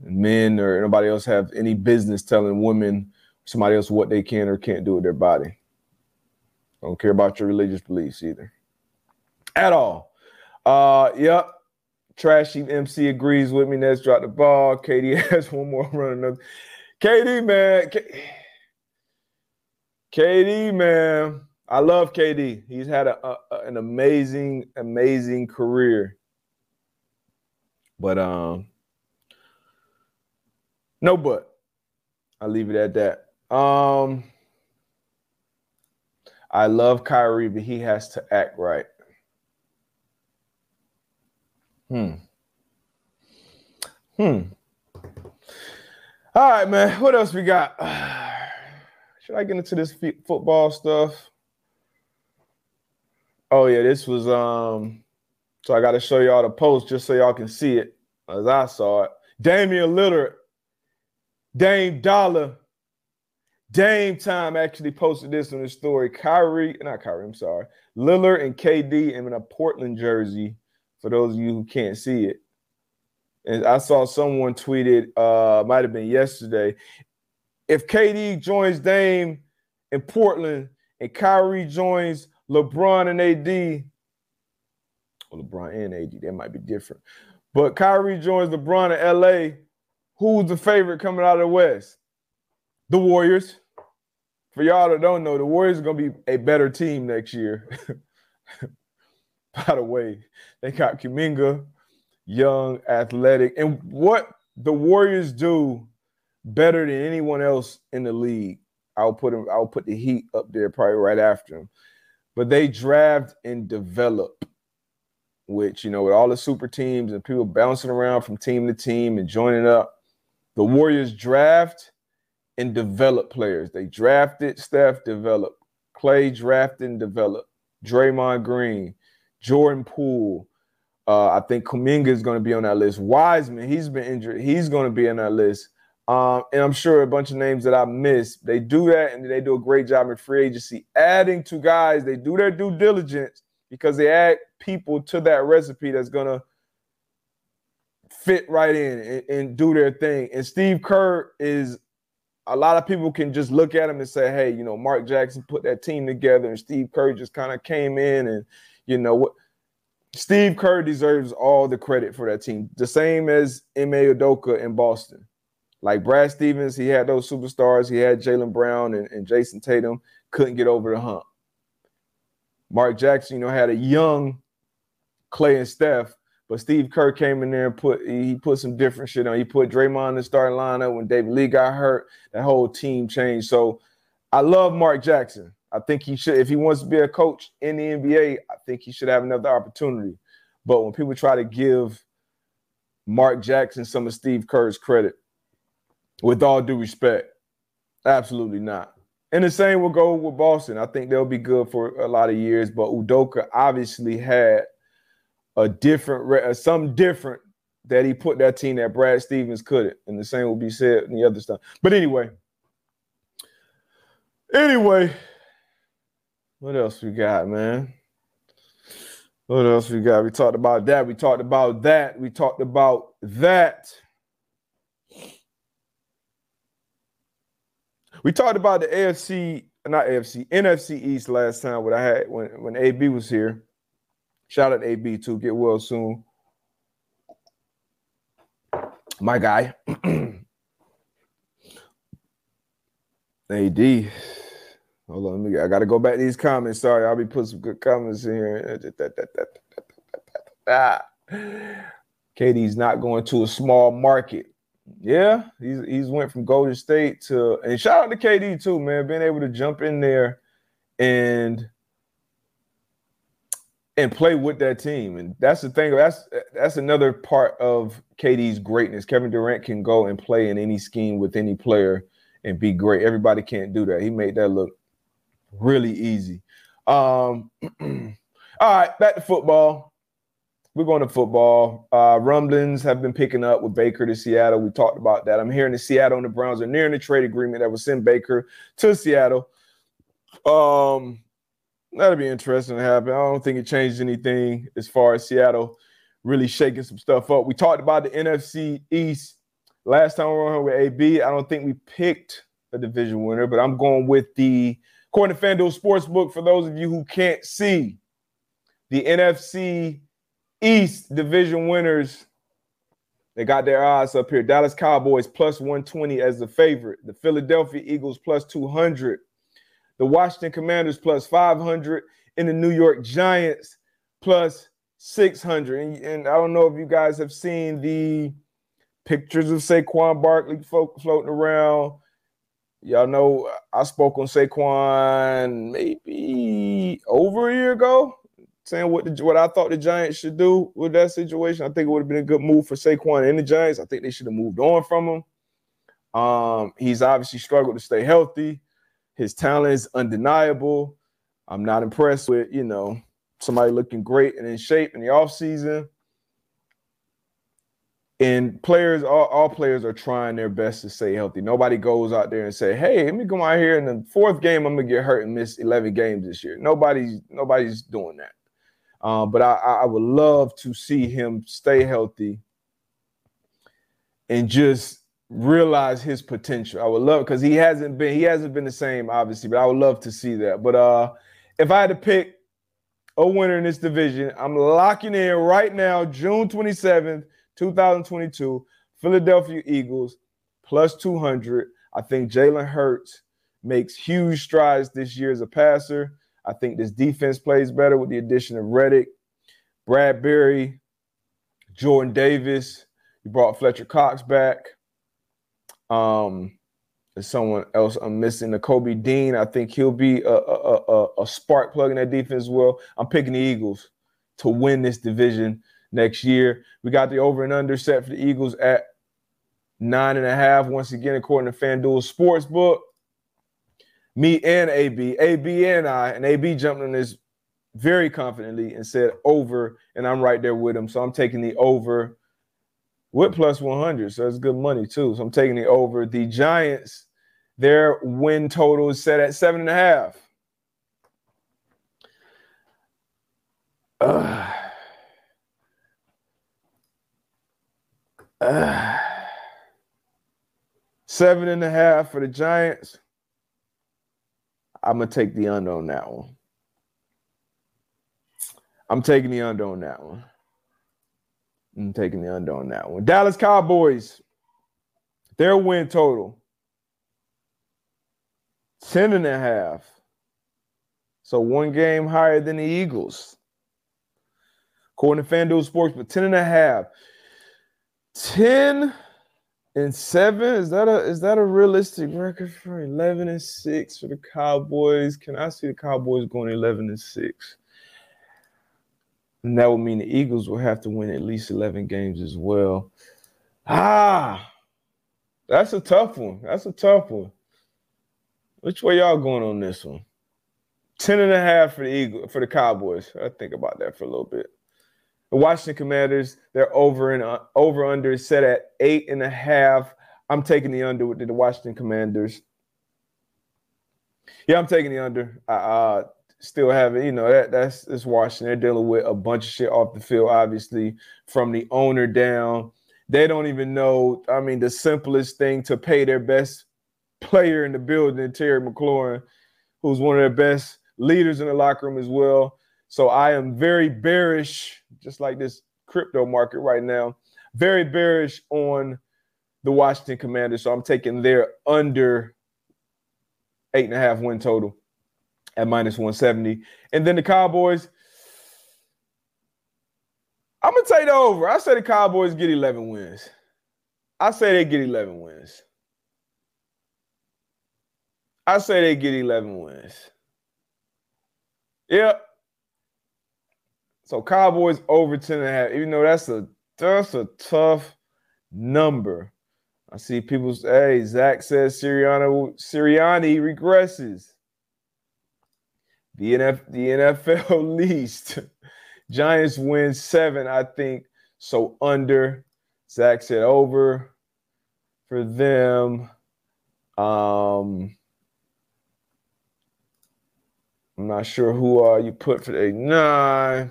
men or anybody else have any business telling women, somebody else what they can or can't do with their body. Don't care about your religious beliefs either. At all. Uh yep. Trashy MC agrees with me. Let's drop the ball. KD has one more run. Another. KD, man. K- KD, man. I love KD. He's had a, a, an amazing, amazing career. But um, no, but I'll leave it at that. Um, I love Kyrie, but he has to act right. Hmm. Hmm. All right, man. What else we got? Should I get into this football stuff? Oh yeah, this was um. So I got to show y'all the post just so y'all can see it as I saw it. Damian Lillard Dame Dollar, Dame Time actually posted this on his story. Kyrie, not Kyrie, I'm sorry. Lillard and KD in a Portland jersey. For those of you who can't see it, and I saw someone tweeted, uh, might have been yesterday. If KD joins Dame in Portland and Kyrie joins LeBron and AD, well, LeBron and AD, that might be different. But Kyrie joins LeBron in LA Who's the favorite coming out of the West? The Warriors. For y'all that don't know, the Warriors are going to be a better team next year. By the way, they got Kuminga, young, athletic. And what the Warriors do better than anyone else in the league, I'll put them, I'll put the Heat up there probably right after them. But they draft and develop, which, you know, with all the super teams and people bouncing around from team to team and joining up, the Warriors draft and develop players. They drafted Steph, develop. Clay drafted and develop. Draymond Green, Jordan Poole. Uh, I think Kuminga is going to be on that list. Wiseman, he's been injured. He's going to be on that list. Um, and I'm sure a bunch of names that I missed. They do that and they do a great job in free agency, adding to guys. They do their due diligence because they add people to that recipe that's going to fit right in and, and, do their thing. And Steve Kerr is a lot of people can just look at him and say, hey, you know, Mark Jackson put that team together and Steve Kerr just kind of came in and, you know, what Steve Kerr deserves all the credit for that team. The same as Ime Udoka in Boston. Like Brad Stevens, he had those superstars. He had Jaylen Brown and, and Jayson Tatum, couldn't get over the hump. Mark Jackson, you know, had a young Clay and Steph but Steve Kerr came in there and put he put some different shit on. He put Draymond in the starting lineup when David Lee got hurt. That whole team changed. So I love Mark Jackson. I think he should, if he wants to be a coach in the NBA, I think he should have another opportunity. But when people try to give Mark Jackson some of Steve Kerr's credit, with all due respect, absolutely not. And the same will go with Boston. I think they'll be good for a lot of years, but Udoka obviously had a different, uh, some different that he put that team that Brad Stevens couldn't. And the same will be said in the other stuff. But anyway, anyway, what else we got, man? What else we got? We talked about that. We talked about that. We talked about that. We talked about the AFC, not AFC, NFC East last time. What I had when when AB was here. Shout out to AB too. Get well soon. My guy. AD. Hold on, let me. I got to go back to these comments. Sorry, I'll be putting some good comments in here. KD's not going to a small market. Yeah, he's he's went from Golden State to and shout out to KD too, man, being able to jump in there and and play with that team. And that's the thing. That's that's another part of KD's greatness. Kevin Durant can go and play in any scheme with any player and be great. Everybody can't do that. He made that look really easy. Um, all right, back to football. We're going to football. Uh, rumblings have been picking up with Baker to Seattle. We talked about that. I'm hearing the Seattle and the Browns are nearing a trade agreement that will send Baker to Seattle. Um, that'll be interesting to happen. I don't think it changed anything as far as Seattle really shaking some stuff up. We talked about the NFC East last time we were on with AB. I don't think we picked a division winner, but I'm going with the according to FanDuel Sportsbook. For those of you who can't see, the NFC East division winners. They got their odds up here. Dallas Cowboys plus 120 as the favorite. The Philadelphia Eagles plus 200 the Washington Commanders plus 500, and the New York Giants plus 600. And, and, I don't know if you guys have seen the pictures of Saquon Barkley floating around. Y'all know I spoke on Saquon maybe over a year ago, saying what the, what I thought the Giants should do with that situation. I think it would have been a good move for Saquon and the Giants. I think they should have moved on from him. Um, he's obviously struggled to stay healthy. His talent is undeniable. I'm not impressed with, you know, somebody looking great and in shape in the offseason. And players, all, all players are trying their best to stay healthy. Nobody goes out there and say, "Hey, let me come out here in the fourth game. I'm gonna get hurt and miss 11 games this year." Nobody's nobody's doing that. Uh, but I, I would love to see him stay healthy and just realize his potential. I would love because he hasn't been he hasn't been the same, obviously, but I would love to see that. But uh if I had to pick a winner in this division, I'm locking in right now, June 27th, 2022, Philadelphia Eagles plus 200. I think Jalen Hurts makes huge strides this year as a passer. I think this defense plays better with the addition of Reddick, Bradberry, Jordan Davis. You brought Fletcher Cox back. Um, there's someone else I'm missing. Nakobe Dean. I think he'll be a, a, a, a spark plug in that defense as well. I'm picking the Eagles to win this division next year. We got the over and under set for the Eagles at nine and a half. Once again, according to FanDuel Sportsbook. Me and AB, AB and I, and AB jumped on this very confidently and said over, and I'm right there with him. So I'm taking the over with plus 100. So that's good money too. So I'm taking it over. The Giants, their win total is set at seven and a half. Uh, uh, seven and a half for the Giants. I'm gonna take the under on that one. I'm taking the under on that one. I'm taking the under on that one. Dallas Cowboys, their win total 10 and a half. So one game higher than the Eagles. According to FanDuel Sports, but 10 and a half. 10 and 7. Is that a is that a realistic record for 11 and 6 for the Cowboys? Can I see the Cowboys going 11 and 6? And that would mean the Eagles will have to win at least 11 games as well. Ah, that's a tough one. That's a tough one. Which way y'all going on this one? 10 and a half for the Eagle for the Cowboys. I think about that for a little bit. The Washington Commanders, they're over and uh, over under is set at eight and a half. I'm taking the under with the Washington Commanders. Yeah, I'm taking the under. Uh, still have it. you know, that that's that's Washington. They're dealing with a bunch of shit off the field, obviously, from the owner down. They don't even know. I mean, the simplest thing to pay their best player in the building, Terry McLaurin, who's one of their best leaders in the locker room as well. So I am very bearish, just like this crypto market right now, very bearish on the Washington Commanders. So I'm taking their under eight and a half win total at minus 170. And then the Cowboys, I'm gonna take the over. I say the Cowboys get 11 wins. I say they get 11 wins. I say they get 11 wins. Yep. So Cowboys over 10 and a half, even though that's a that's a tough number. I see people say, hey, Zach says Sirianni, Sirianni regresses. The, NF, the NFL least. Giants win seven, I think. So under. Zach said over for them. Um, I'm not sure who uh, you put for the nine.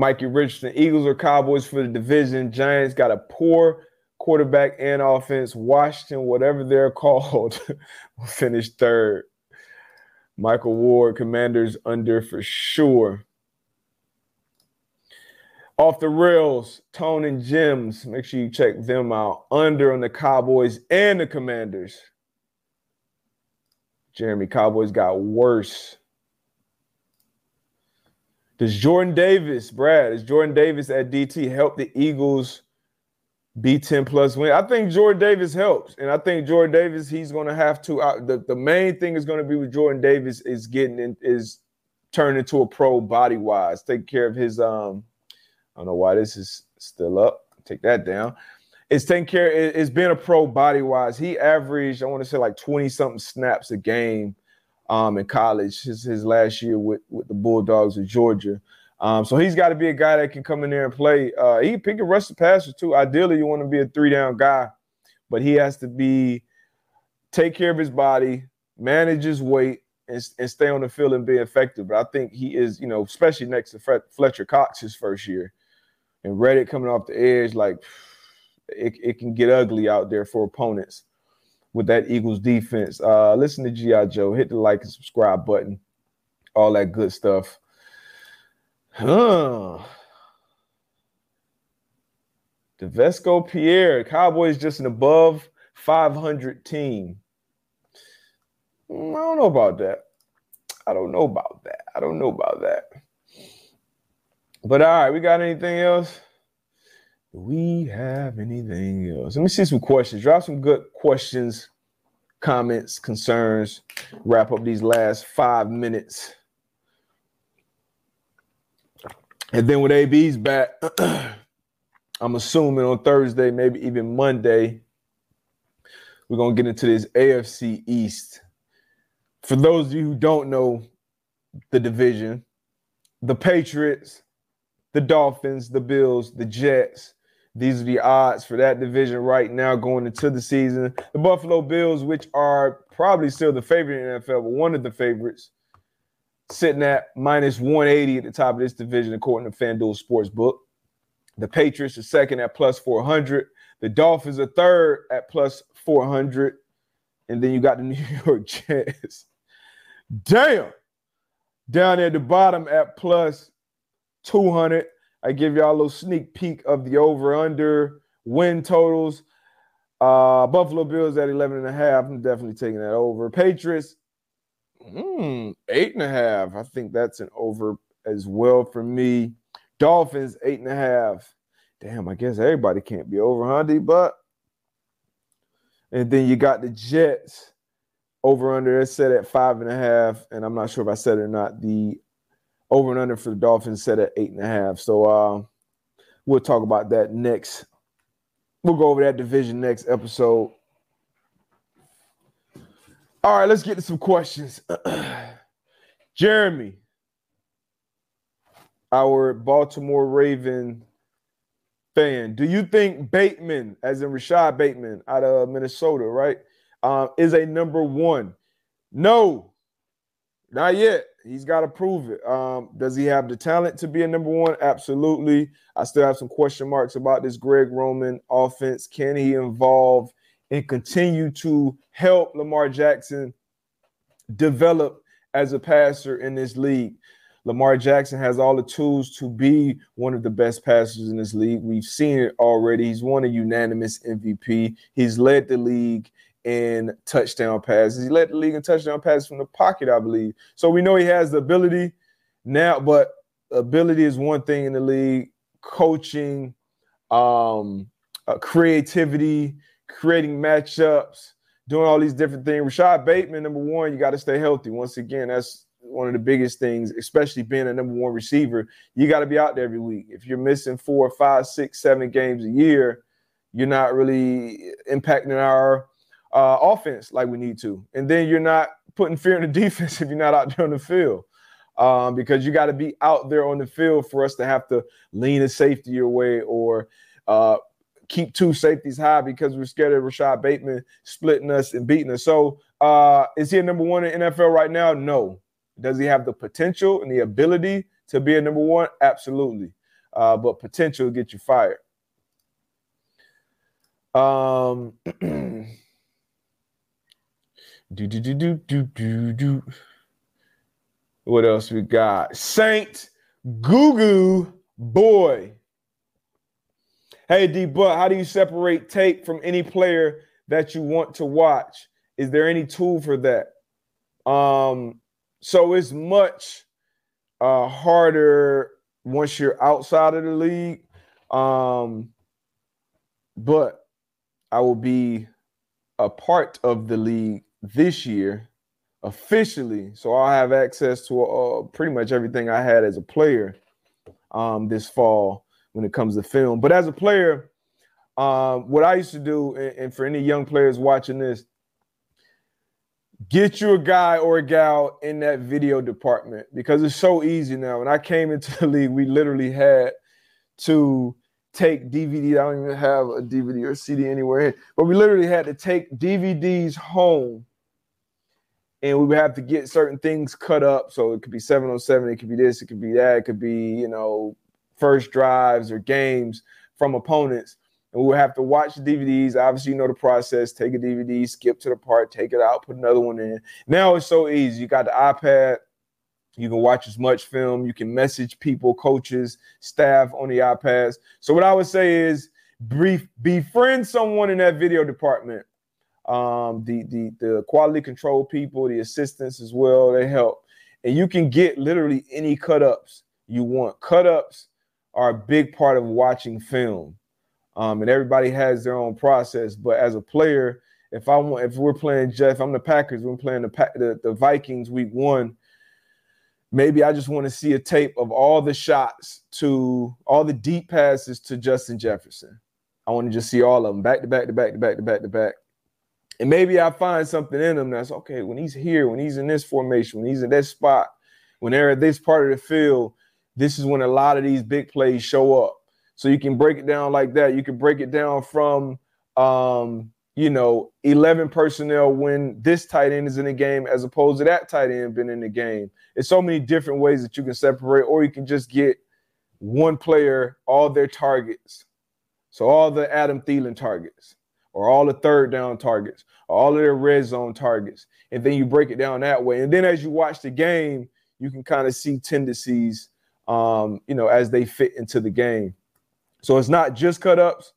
Mikey Richardson, Eagles or Cowboys for the division. Giants got a poor quarterback and offense. Washington, whatever they're called, will finish third. Michael Ward, Commanders under for sure. Off the rails, Tone and Gems. Make sure you check them out. Under on the Cowboys and the Commanders. Jeremy, Cowboys got worse. Does Jordan Davis, Brad, is Jordan Davis at DT help the Eagles be 10 plus win? I think Jordan Davis helps. And I think Jordan Davis, he's going to have to. Uh, the, the main thing is going to be with Jordan Davis is getting in, is turning into a pro body wise, take care of his. um I don't know why this is still up. Take that down. It's taking care, it's being a pro body wise. He averaged, I want to say like 20 something snaps a game um, in college, his, his last year with, with the Bulldogs of Georgia. Um, so he's got to be a guy that can come in there and play. Uh, he, pick a rush the passer too. Ideally, you want to be a three down guy, but he has to be take care of his body, manage his weight, and, and stay on the field and be effective. But I think he is, you know, especially next to Fletcher Cox his first year, and Reddick coming off the edge, like it, it can get ugly out there for opponents with that Eagles defense. Uh, listen to G.I. Joe. Hit the like and subscribe button. All that good stuff. Huh. Devesco Pierre. Cowboys just an above 500 team. Mm, I don't know about that. I don't know about that. I don't know about that. But all right, we got anything else? Do we have anything else? Let me see some questions. Drop some good questions, comments, concerns. Wrap up these last five minutes. And then with AB's back, I'm assuming on Thursday, maybe even Monday, we're going to get into this AFC East. For those of you who don't know the division, the Patriots, the Dolphins, the Bills, the Jets, these are the odds for that division right now going into the season. The Buffalo Bills, which are probably still the favorite in the NFL, but one of the favorites, sitting at minus 180 at the top of this division, according to FanDuel Sportsbook. The Patriots are second at plus 400. The Dolphins are third at plus 400. And then you got the New York Jets. Damn. Down at the bottom at plus 200. I give y'all a little sneak peek of the over under win totals. Uh, Buffalo Bills at 11 and a half. I'm definitely taking that over. Patriots, mm, eight and a half. I think that's an over as well for me. Dolphins, eight and a half. Damn, I guess everybody can't be over, huh, But and then you got the Jets over under. It's set at five and a half, and I'm not sure if I said it or not. The over and under for the Dolphins set at eight and a half. So uh, we'll talk about that next. We'll go over that division next episode. All right, let's get to some questions. Jeremy, our Baltimore Raven fan, do you think Bateman, as in Rashod Bateman out of Minnesota, right, uh, is a number one? No, not yet. He's got to prove it. Um, does he have the talent to be a number one? Absolutely. I still have some question marks about this Greg Roman offense. Can he involve and continue to help Lamar Jackson develop as a passer in this league? Lamar Jackson has all the tools to be one of the best passers in this league. We've seen it already. He's won a unanimous MVP. He's led the league in touchdown passes. He led the league in touchdown passes from the pocket, I believe. So we know he has the ability now, but ability is one thing in the league. Coaching, um, uh, creativity, creating matchups, doing all these different things. Rashod Bateman, number one, you got to stay healthy. Once again, that's one of the biggest things, especially being a number one receiver. You got to be out there every week. If you're missing four, five, six, seven games a year, you're not really impacting our uh, offense like we need to. And then you're not putting fear in the defense if you're not out there on the field. Um, because you got to be out there on the field for us to have to lean a safety your way or uh, keep two safeties high because we're scared of Rashod Bateman splitting us and beating us. So, uh, is he a number one in NFL right now? No. Does he have the potential and the ability to be a number one? Absolutely. Uh, but potential get you fired. Um, do do do do do do do. What else we got? Saint Goo Boy. Hey D Butt, how do you separate tape from any player that you want to watch? Is there any tool for that? Um, so it's much uh, harder once you're outside of the league. Um, but I will be a part of the league this year officially. So I'll have access to uh, pretty much everything I had as a player um, this fall when it comes to film. But as a player, um, what I used to do, and, and for any young players watching this, get you a guy or a gal in that video department because it's so easy now. When I came into the league, we literally had to take DVD. I don't even have a DVD or CD anywhere, but we literally had to take DVDs home and we would have to get certain things cut up. So it could be 707, it could be this, it could be that, it could be, you know, first drives or games from opponents and we would have to watch the DVDs. Obviously, you know the process. Take a DVD, skip to the part, take it out, put another one in. Now it's so easy. You got the iPad. You can watch as much film. You can message people, coaches, staff on the iPads. So what I would say is brief, befriend someone in that video department. Um, the the the quality control people, the assistants as well, they help. And you can get literally any cut ups you want. Cut ups are a big part of watching film um, and everybody has their own process. But as a player, if I want, if we're playing Jeff, I'm the Packers. We're playing the, the the Vikings week one. Maybe I just want to see a tape of all the shots to all the deep passes to Justin Jefferson. I want to just see all of them back to back to back to back to back to back. And maybe I find something in them that's okay when he's here, when he's in this formation, when he's in that spot, when they're at this part of the field, this is when a lot of these big plays show up. So you can break it down like that. You can break it down from, um, you know, 11 personnel when this tight end is in the game as opposed to that tight end been in the game. It's so many different ways that you can separate, or you can just get one player, all their targets. So all the Adam Thielen targets, or all the third down targets, or all of their red zone targets. And then you break it down that way. And then as you watch the game, you can kind of see tendencies, um, you know, as they fit into the game. So it's not just cut ups,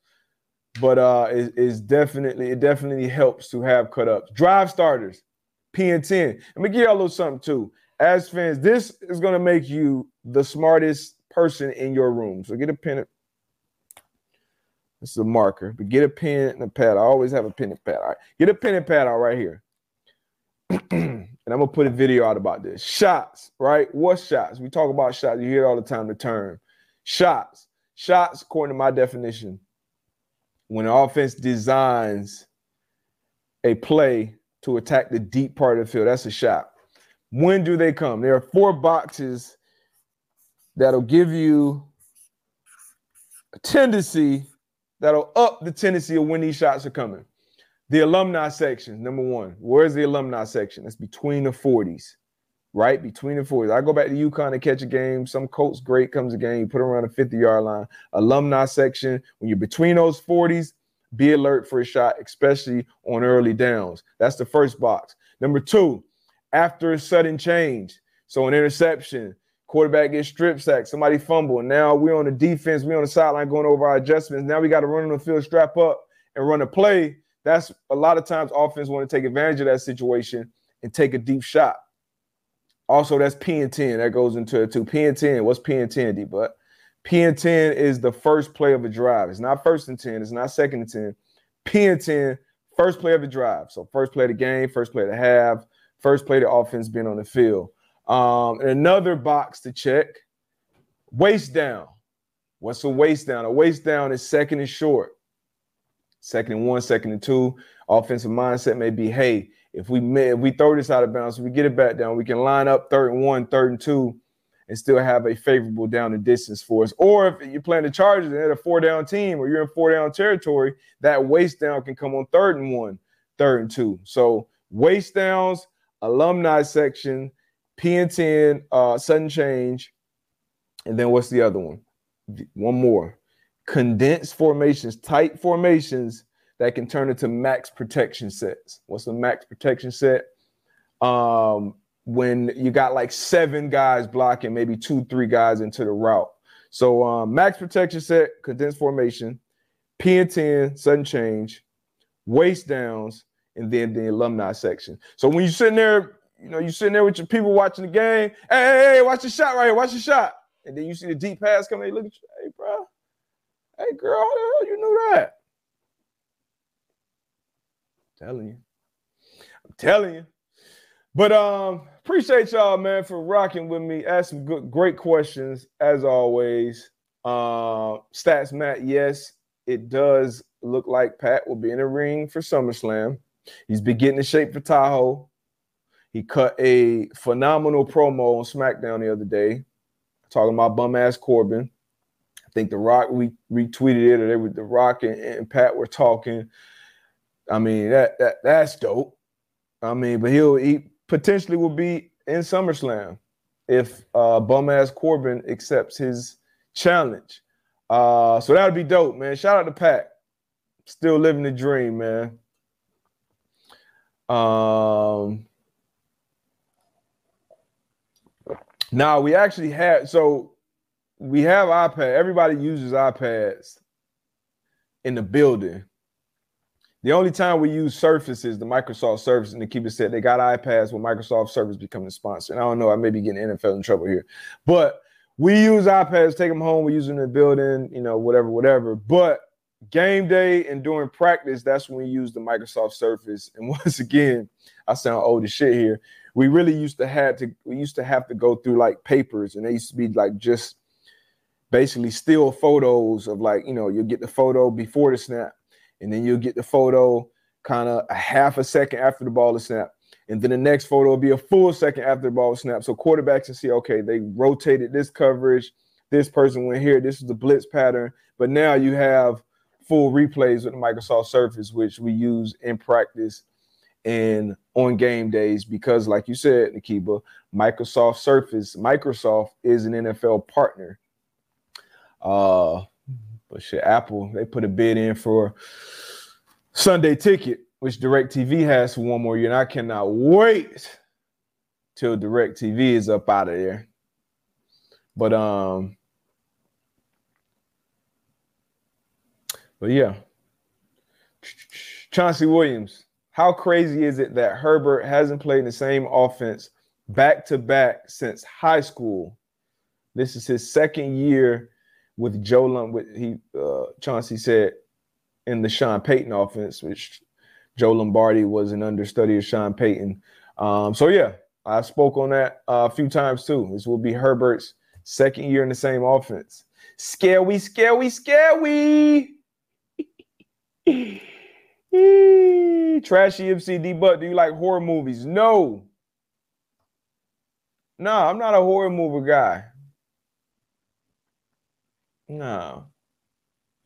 but uh, it, it's definitely it definitely helps to have cut ups. Drive starters, P and ten. Let me give y'all a little something too. As fans, this is gonna make you the smartest person in your room. So get a pen. This is a marker, but get a pen and a pad. I always have a pen and pad. All right, get a pen and pad out right here. and I'm gonna put a video out about this. Shots, right? What shots? We talk about shots. You hear all the time. The term shots. Shots, according to my definition, when an offense designs a play to attack the deep part of the field, that's a shot. When do they come? There are four boxes that'll give you a tendency that'll up the tendency of when these shots are coming. The alumni section, number one. Where's the alumni section? It's between the 40s right between the 40s. I go back to UConn and catch a game. Some Colts great comes a game, you put them around the 50 yard line. Alumni section, when you're between those 40s, be alert for a shot, especially on early downs. That's the first box. Number two, after a sudden change. So an interception, quarterback gets strip sacked, somebody fumble, now we're on the defense, we're on the sideline going over our adjustments. Now we got to run on the field, strap up, and run a play that's a lot of times offense want to take advantage of that situation and take a deep shot. Also, that's P and 10. That goes into it too. P and 10. What's P and 10, D? But P and 10 is the first play of a drive. It's not first and 10, it's not second and 10. P and 10, first play of a drive. So first play of the game, first play the half, first play the offense being on the field. Um, and another box to check waste down. What's a waste down? A waste down is second and short. Second and one, second and two. Offensive mindset may be, hey, if we if we throw this out of bounds, we get it back down, we can line up third and one, third and two, and still have a favorable down and distance for us. Or if you're playing the Chargers and they're a four down team or you're in four down territory, that waste down can come on third and one, third and two. So waste downs, alumni section, P and 10, uh, sudden change. And then what's the other one? One more. Condensed formations, tight formations that can turn into max protection sets. What's a max protection set? Um, when you got like seven guys blocking, maybe two, three guys into the route. So um, max protection set, condensed formation, P and 10, sudden change, waste downs, and then the alumni section. So when you're sitting there, you know, you're sitting there with your people watching the game. Hey, hey, hey, watch the shot right here, watch the shot. And then you see the deep pass coming. look at you, hey, bro. Hey, girl, how the hell you knew that? telling you. I'm telling you. But um, appreciate y'all, man, for rocking with me. Ask some good, great questions as always. Uh, stats, Matt. Yes, it does look like Pat will be in the ring for SummerSlam. He's been getting in shape for Tahoe. He cut a phenomenal promo on SmackDown the other day, talking about bum ass Corbin. I think The Rock we retweeted it, or they were The Rock and, and Pat were talking. I mean that that that's dope. I mean, but he'll he potentially will be in SummerSlam if uh, bum ass Corbin accepts his challenge. Uh, so that'd be dope, man. Shout out to Pat. Still living the dream, man. Um now we actually had so we have iPad. Everybody uses iPads in the building. The only time we use Surface is the Microsoft Surface, and to keep it set, they got iPads when Microsoft Surface becoming a sponsor. And I don't know, I may be getting NFL in trouble here, but we use iPads, take them home, we use them in the building, you know, whatever, whatever. But game day and during practice, that's when we use the Microsoft Surface. And once again, I sound old as shit here. We really used to have to we used to have to go through like papers, and they used to be like just basically still photos of like you know you'll get the photo before the snap and then you'll get the photo kind of a half a second after the ball is snapped. And then the next photo will be a full second after the ball snapped. So quarterbacks can see, okay, they rotated this coverage, this person went here, this is the blitz pattern. But now you have full replays with the Microsoft Surface, which we use in practice and on game days because, like you said, Nikiba, Microsoft Surface, Microsoft is an NFL partner. Uh, but shit, Apple, they put a bid in for Sunday ticket, which DirecTV has for one more year. And I cannot wait till DirecTV is up out of there. But um, but yeah. Chauncey Williams, how crazy is it that Herbert hasn't played the same offense back to back since high school? This is his second year with Joe with he uh, Chauncey said in the Sean Payton offense, which Joe Lombardi was an understudy of Sean Payton. Um, so yeah, I spoke on that uh, a few times too. This will be Herbert's second year in the same offense. Scary, scary, scary. Trashy MCD, but do you like horror movies? No. No, I'm not a horror movie guy. No.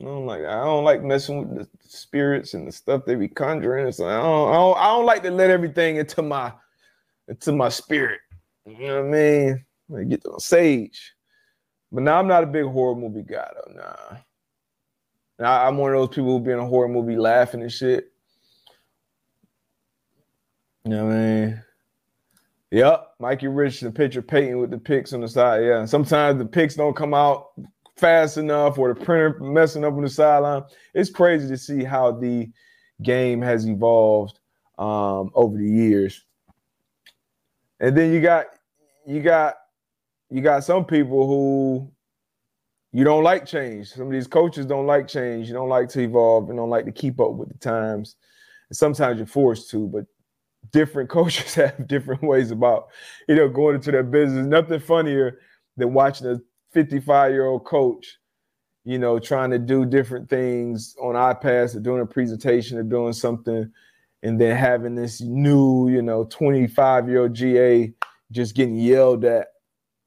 I don't like. I don't like messing with the spirits and the stuff they be conjuring. So I don't, I don't, I don't like to let everything into my into my spirit. You know what I mean? I get to sage. But now I'm not a big horror movie guy though. Nah. Now, I'm one of those people who be in a horror movie laughing and shit. You know what I mean? Yep, Mikey Rich, the picture Peyton with the pics on the side. Yeah, sometimes the pics don't come out fast enough or the printer messing up on the sideline. It's crazy to see how the game has evolved um, over the years. And then you got you got you got some people who you don't like change. Some of these coaches don't like change. You don't like to evolve and don't like to keep up with the times. And sometimes you're forced to, but different coaches have different ways about, you know, going into their business. Nothing funnier than watching a 55 year old coach, you know, trying to do different things on iPads or doing a presentation or doing something, and then having this new, you know, 25 year old GA just getting yelled at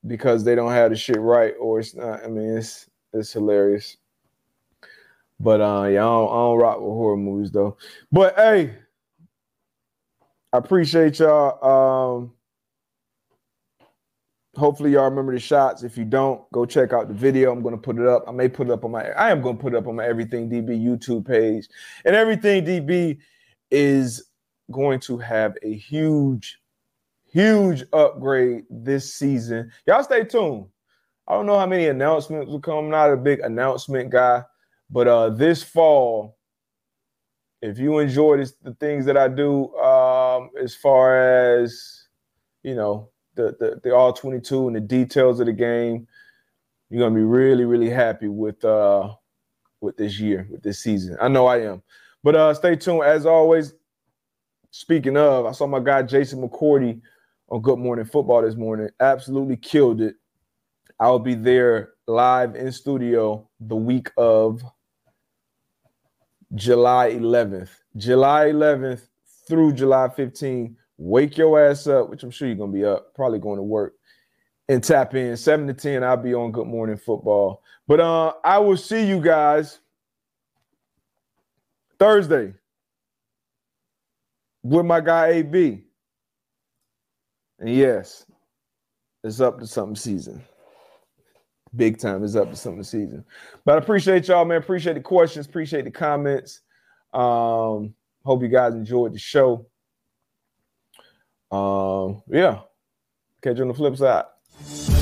because they don't have the shit right or it's not. I mean, it's it's hilarious. But uh, yeah, I don't, I don't rock with horror movies though. But hey, I appreciate y'all. Um, hopefully y'all remember the shots. If you don't, go check out the video. I'm gonna put it up. I may put it up on my. I am gonna put it up on my Everything DB YouTube page, and Everything DB is going to have a huge huge upgrade this season. Y'all stay tuned. I don't know how many announcements will come. I'm not a big announcement guy, but uh this fall, if you enjoy this, the things that I do, um, as far as you know, the, the the all 22 and the details of the game, you're gonna be really, really happy with uh with this year, with this season. I know I am. But uh stay tuned. As always, speaking of, I saw my guy Jason McCourty on Good Morning Football this morning. Absolutely killed it. I'll be there live in studio the week of July 11th. July 11th through July 15th. Wake your ass up, which I'm sure you're going to be up, probably going to work, and tap in. 7 to 10, I'll be on Good Morning Football. But uh, I will see you guys Thursday with my guy AB. And yes, it's up to something season. Big time is up to something season. But I appreciate y'all, man. Appreciate the questions, appreciate the comments. Um, hope you guys enjoyed the show. Um, yeah. Catch you on the flip side.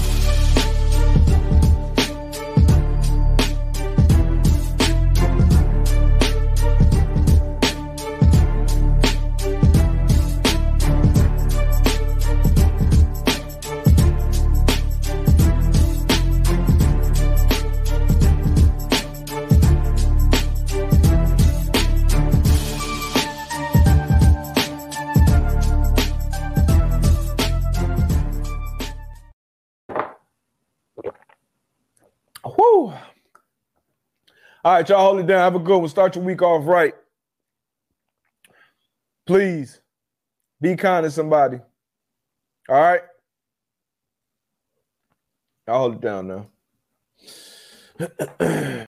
Right, y'all hold it down. Have a good one. Start your week off right. Please be kind to somebody. All right. I'll hold it down now.